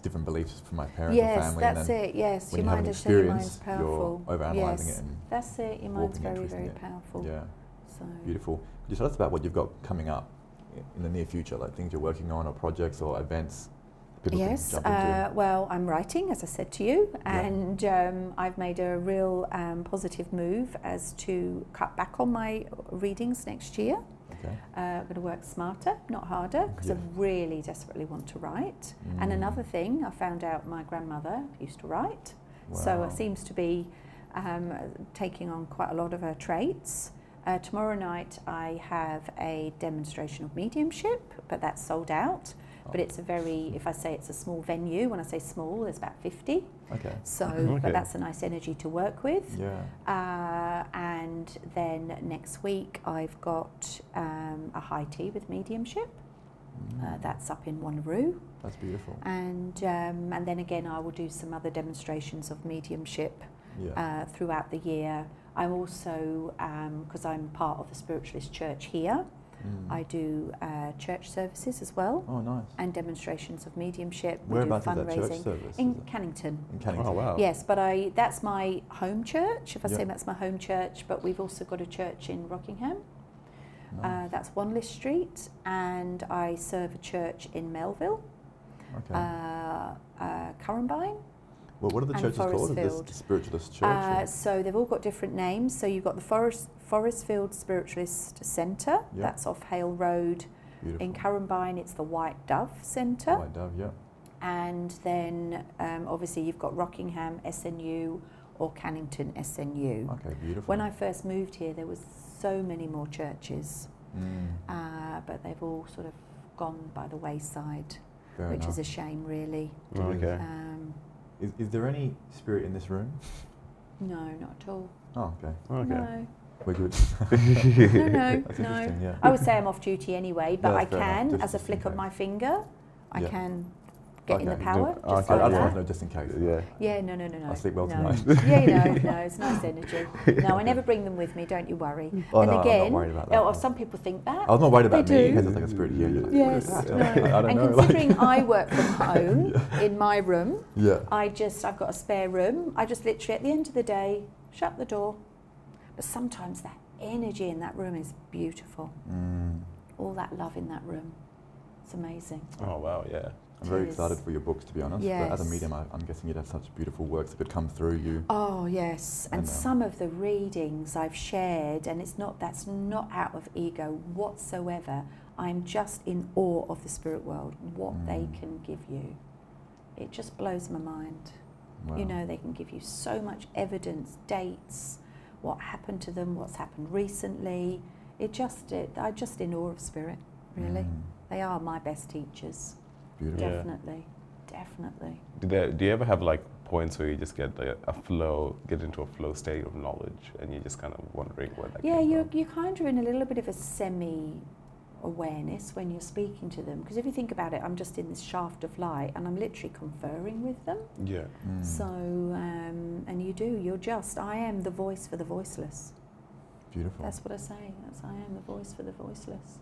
It's different beliefs from my parents Yes, or family, that's and it. Yes, your you mind is your mind's powerful. you're overanalyzing yes, it and that's it. Your mind's very, very it. powerful. yeah, So beautiful. Could you tell us about what you've got coming up in the near future, like things you're working on, or projects, or events people Yes, can jump into? uh, well, I'm writing, as I said to you, Yeah. and um, I've made a real um, positive move as to cut back on my readings next year. Okay. Uh, I'm going to work smarter, not harder, because Yeah. I really desperately want to write. And Mm. another thing, I found out my grandmother used to write, so it seems to be um, taking on quite a lot of her traits. Uh, tomorrow night, I have a demonstration of mediumship, but that's sold out. But Oh, it's a very, if I say it's a small venue, when I say small, there's about 50. okay. So, Okay. but that's a nice energy to work with. Yeah. Uh, and then next week, I've got um, a high tea with mediumship. Uh, Mm. that's up in Wanneroo. That's beautiful. And, um, and then again, I will do some other demonstrations of mediumship Yeah. uh, throughout the year. I'm also, because I'm part of the Spiritualist Church here, Mm. I do uh, church services as well oh, nice. and demonstrations of mediumship. We Whereabouts do is that church fundraising service? in Cannington. in Cannington. Oh wow. Yes, but I that's my home church. If I Yeah. say that's my home church, but we've also got a church in Rockingham. Uh, Nice. that's Wanless Street, and I serve a church in Melville, okay. uh, uh, Currambine. Well, what are the churches called? This Spiritualist Church? Uh, so they've all got different names. So you've got the Forest Forrestfield Spiritualist Centre. Yeah. That's off Hale Road. Beautiful. In Currambine, it's the White Dove Centre. White Dove, yeah. And then um, obviously you've got Rockingham SNU or Cannington SNU. Okay, beautiful. When I first moved here, there was so many more churches, Mm, uh, but they've all sort of gone by the wayside, fair which enough. is a shame, really. Okay. Um, Is, is there any spirit in this room? no, not at all. Oh, okay. Oh, okay. No, We're good. no, no, That's no. interesting, yeah. I would say I'm off duty anyway, but No, I that's fair enough, can, just- as a just flick of case. my finger, I Yeah. can get in the power. Do- Just okay. I, I like just want to know just in case. Yeah. Yeah, no, no, no, no. I'll sleep well no. tonight. yeah, no, no, it's nice energy. No, I never bring them with me. Don't you worry. Oh, and no, I'm not worried about that. oh, some people think that. I was not worried about They me do. because there's like a spirit here. You're Yes, "What is no. I, I don't and know. like- considering I work from home in my room, yeah. I just I've got a spare room. I just literally at the end of the day shut the door. But sometimes that energy in that room is beautiful. Mm, All that love in that room. It's amazing. Oh wow. Yeah. I'm very excited for your books, to be honest. But as a medium, I, I'm guessing you'd have such beautiful works that could come through you. Oh yes, and And, uh, some of the readings I've shared, and it's not that's not out of ego whatsoever. I'm just in awe of the spirit world, what they Mm. can give you. It just blows my mind. Wow. You know, they can give you so much evidence, dates, what happened to them, what's happened recently. It just, it, I'm just in awe of spirit, really. Mm, They are my best teachers, beautiful. Yeah. definitely, definitely. Do, there, do you ever have like points where you just get like a flow, get into a flow state of knowledge, and you're just kind of wondering where that Yeah, you're, from? you're kind of in a little bit of a semi awareness when you're speaking to them. Because if you think about it, I'm just in this shaft of light and I'm literally conferring with them. Yeah. Mm, So, um, and you do, you're just, I am the voice for the voiceless. beautiful. That's what I say. That's I am the voice for the voiceless.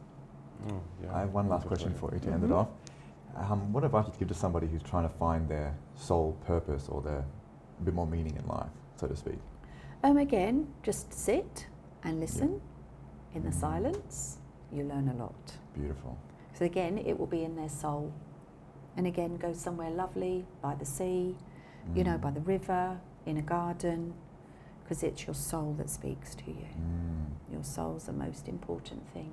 Oh, yeah. I have one last question for you to end it Mhm. off. Um, what advice would you give to somebody who's trying to find their soul purpose or their a bit more meaning in life, so to speak? Um, again, just sit and listen in the Mm. silence. You learn a lot. Beautiful. So again, it will be in their soul. And again, go somewhere lovely by the sea, you know, Mm. by the river, in a garden, because it's your soul that speaks to you. Mm, Your soul's the most important thing.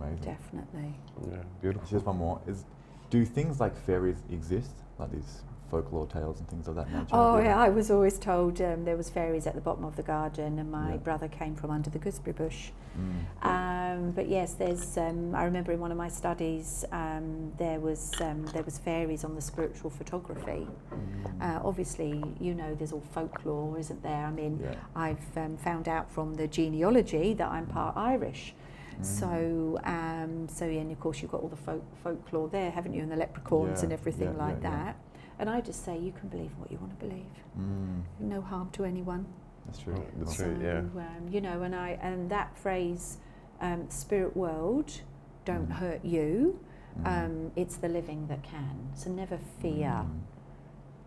Amazing. definitely. Yeah, beautiful. Just one more is, do things like fairies exist, like these folklore tales and things of that nature? Oh yeah, I was always told um, there was fairies at the bottom of the garden, and my Yeah. brother came from under the gooseberry bush. Mm. Um, but yes, there's. Um, I remember in one of my studies um, there was um, there was fairies on the spiritual photography. Mm. Uh, obviously, you know, there's all folklore, isn't there? I mean, yeah. I've um, found out from the genealogy that I'm part Irish. Mm. So, um, so yeah, and of course you've got all the folk, folklore there, haven't you, and the leprechauns Yeah, and everything yeah, like yeah, yeah. that. And I just say you can believe what you want to believe. Mm. No harm to anyone. That's true. Mm, that's so, true. yeah. um, you know, and I and that phrase, um, spirit world, don't Mm. hurt you. Mm. Um, it's the living that can. So never fear, Mm.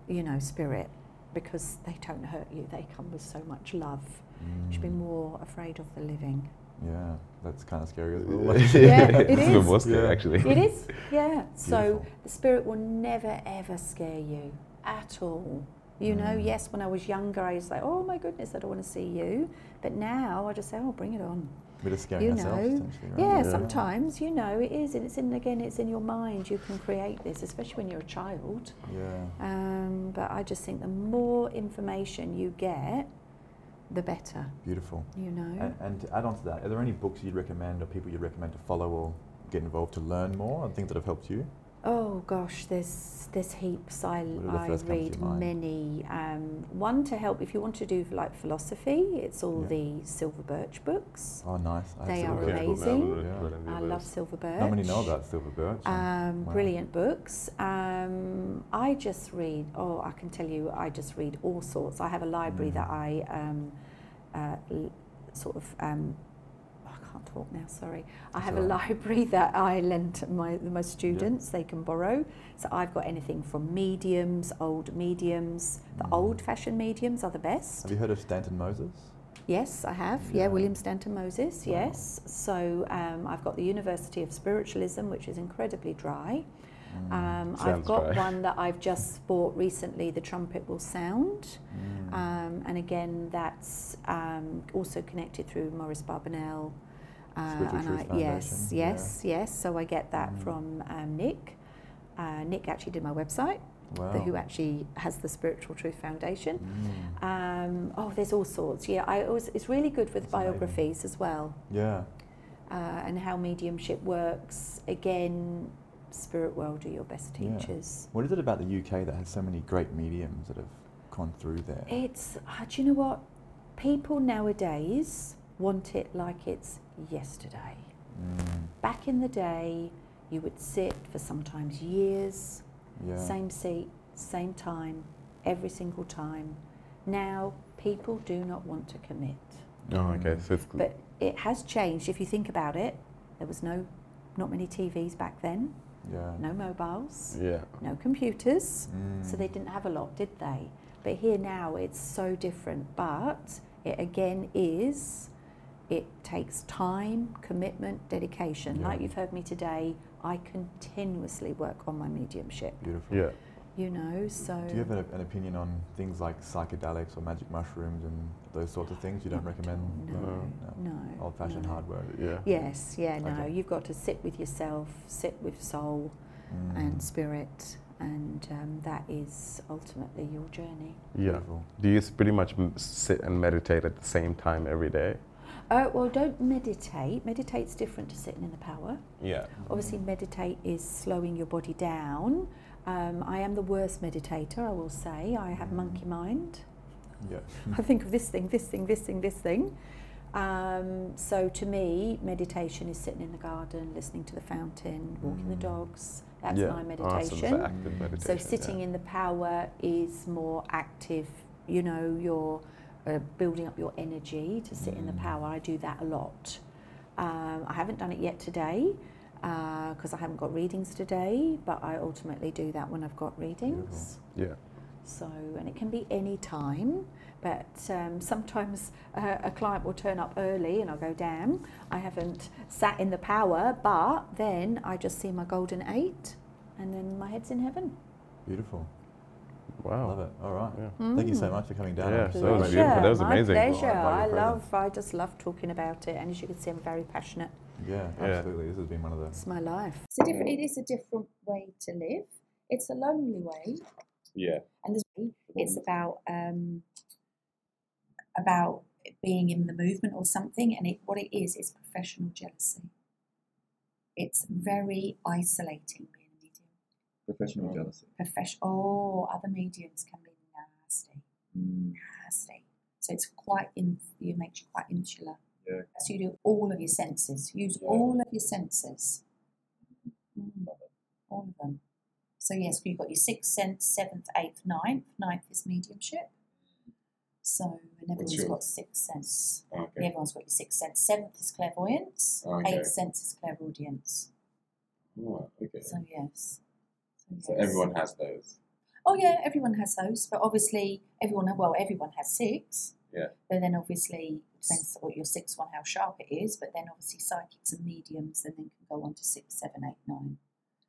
you know, spirit, because they don't hurt you. They come with so much love. You should be Mm. more afraid of the living. Yeah, that's kind of scary as Yeah, well. it it's even is. more scary, Yeah. actually. It is, yeah. So Beautiful. the spirit will never ever scare you at all. You know, Mm. yes, when I was younger, I was like, oh my goodness, I don't want to see you. But now I just say, oh, bring it on. We're just scaring You know, right? Yeah, Yeah. sometimes, you know, it is. And it's in, again, it's in your mind. You can create this, especially when you're a child. Yeah. Um, but I just think the more information you get, the better, Beautiful. you know. And, and to add on to that, are there any books you'd recommend or people you'd recommend to follow or get involved to learn more and things that have helped you? Oh gosh, there's there's heaps. I, What are the I first come to read many. Um, one to help if you want to do like philosophy. It's all Yeah. the Silver Birch books. Oh, nice. I They are Birch Okay, books. cool. amazing. I'm Yeah. gonna- gonna I love. Silver Birch. How many know about Silver Birch. Um, wow. Brilliant books. Um, I just read. Oh, I can tell you, I just read all sorts. I have a library Mm. that I um, uh, l- sort of. I can't talk now. Sorry. I have a library that I lend my my students. They can borrow. So I've got anything from mediums, old mediums. The Mm. old-fashioned mediums are the best. Have you heard of Stainton Moses? Yes, I have. Yeah, Yeah. William Stainton Moses. Wow. Yes. So um, I've got the University of Spiritualism, which is incredibly dry. Mm. Um, I've got dry. one that I've just bought recently. The Trumpet Will Sound, Mm. um, and again, that's um, also connected through Maurice Barbanell. Uh, Spiritual and Truth I, yes, yeah. yes, yes. So I get that Mm. from um, Nick. Uh, Nick actually did my website, wow. the, who actually has the Spiritual Truth Foundation. Mm. Um, oh, there's all sorts. Yeah, I always, it's really good with That's amazing. biographies as well, Yeah. uh, and how mediumship works. Again, spirit world are your best Yeah. teachers. What is it about the UK that has so many great mediums that have gone through there? It's, uh, do you know what? People nowadays want it like it's yesterday. Mm. Back in the day, you would sit for sometimes years, Yeah. same seat, same time, every single time. Now, people do not want to commit. Oh, okay. Mm. So it's But it has changed. If you think about it, there was no, not many TVs back then, Yeah. no mobiles, yeah. no computers. Mm. So they didn't have a lot, did they? But here now it's so different. But it again is, it takes time, commitment, dedication. Yeah. Like you've heard me today, I continuously work on my mediumship. Beautiful. Yeah. You know, so. Do you have a, an opinion on things like psychedelics or magic mushrooms and those sorts of things? You don't Not at recommend all, No, no. old fashioned no. hardware? Yeah. Yes, yeah, no. Okay. You've got to sit with yourself, sit with soul Mm. and spirit, and um, that is ultimately your journey. Yeah. Beautiful. Do you pretty much sit and meditate at the same time every day? Uh, well, don't meditate. Meditate's different to sitting in the power. Yeah. Obviously, meditate is slowing your body down. Um, I am the worst meditator, I will say. I have Mm. monkey mind. Yeah. I think of this thing, this thing, this thing, this thing. Um, so to me, meditation is sitting in the garden, listening to the fountain, walking the Mm. dogs. That's yeah. my Awesome. meditation. So Mm. meditation. So sitting yeah. in the power is more active. You know, you're uh, building up your energy to sit in the Mm. power. I do that a lot. Um, I haven't done it yet today because I haven't got readings today, but I ultimately do that when I've got readings. Yeah. So, and it can be any time, but um, sometimes uh, a client will turn up early and I'll go, damn, I haven't sat in the power, but then I just see my golden eight and then my head's in heaven. Beautiful. Wow. Love it. All right. Yeah. Thank you so much for coming down. Yeah, I'm so so that was glad- beautiful. That was my amazing. pleasure. Well, I I love. I just love talking about it, and as you can see, I'm very passionate. Yeah, Yeah. absolutely. This has been one of the. It's my life. It's a different. It is a different way to live. It's a lonely way, Yeah. and there's, it's about um, about being in the movement or something. And it, what it is is professional jealousy. It's very isolating being a medium. Professional jealousy. Profession. Oh, other mediums can be nasty, Mm, nasty. So it's quite in. It makes you quite insular. Yeah. So you do all of your senses. Use Yeah. all of your senses. Mm, all of them. So yes, you've got your sixth sense, seventh, eighth, ninth. Ninth is mediumship. So and everyone's yours? got sixth sense. Okay. Everyone's got your sixth sense. Seventh is clairvoyance. Okay. Eighth sense is clairaudience. Oh, okay. So yes. So, So everyone has those. Oh yeah, everyone has those, but obviously everyone well, everyone has six. Yeah. But then obviously depends what your sixth one, how sharp it is. But then obviously psychics and mediums, and then can go on to six, seven, eight, nine.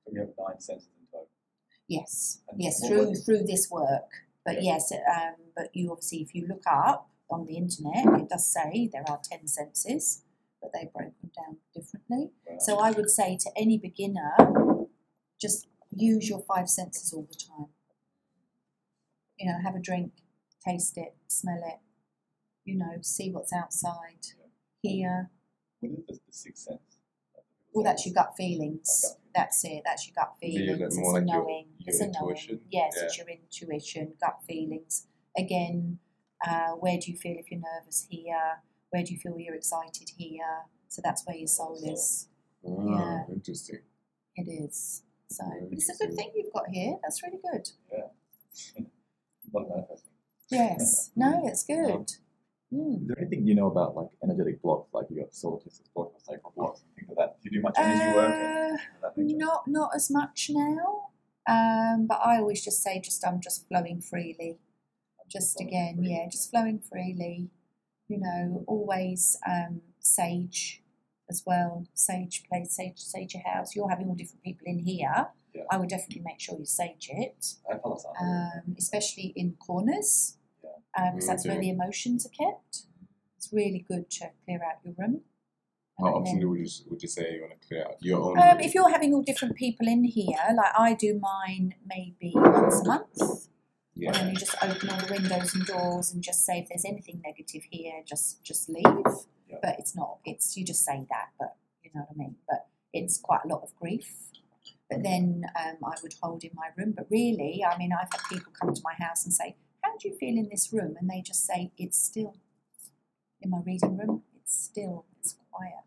so we have nine senses in total. Yes, And yes, through was- through this work. But Yeah. yes, um, but you obviously, if you look up on the internet, it does say there are ten senses, but they're broken down differently. Wow. So I would say to any beginner, just use your five senses all the time. You know, have a drink, taste it, smell it. You know, see what's outside, hear. What is the, sixth sense? Well, that's your gut feelings. That's it. That's your gut feelings. It's a like knowing. your it's a intuition? knowing. Yes, Yeah. it's your intuition, gut feelings. Again, uh, where do you feel if you're nervous here? Where do you feel you're excited here? So that's where your soul is. Ah, Yeah. interesting. It is. So but it's a good thing you've got here. That's really good. Lot of manifesting. Yes. No, it's good. Mm. Is there anything you know about like energetic blocks, like you got solar plexus blocks or sacral blocks, things like that? Do you do much energy work Uh, nature? Not not as much now. Um, but I always just say just I'm just flowing freely. Just Flowing again, freely. yeah, just flowing freely. You know, always um, sage as well. Sage place, sage sage your house. You're having all different people in here. Yeah. I would definitely make sure you sage it, I follow some. um, especially in corners, Yeah. because that's where the emotions are kept. It's really good to clear out your room. How And often then- would you would you say you want to clear out your own? Um, if you're having all different people in here, like I do mine maybe once a month, Yeah. and then you just open all the windows and doors and just say if there's anything negative here, just just leave. Yeah. But it's not. It's you just say that, but you know what I mean. But it's quite a lot of grief. But then um, I would hold in my room. But really, I mean, I've had people come to my house and say, "How do you feel in this room?" And they just say, "It's still." In my reading room, it's still. It's quiet.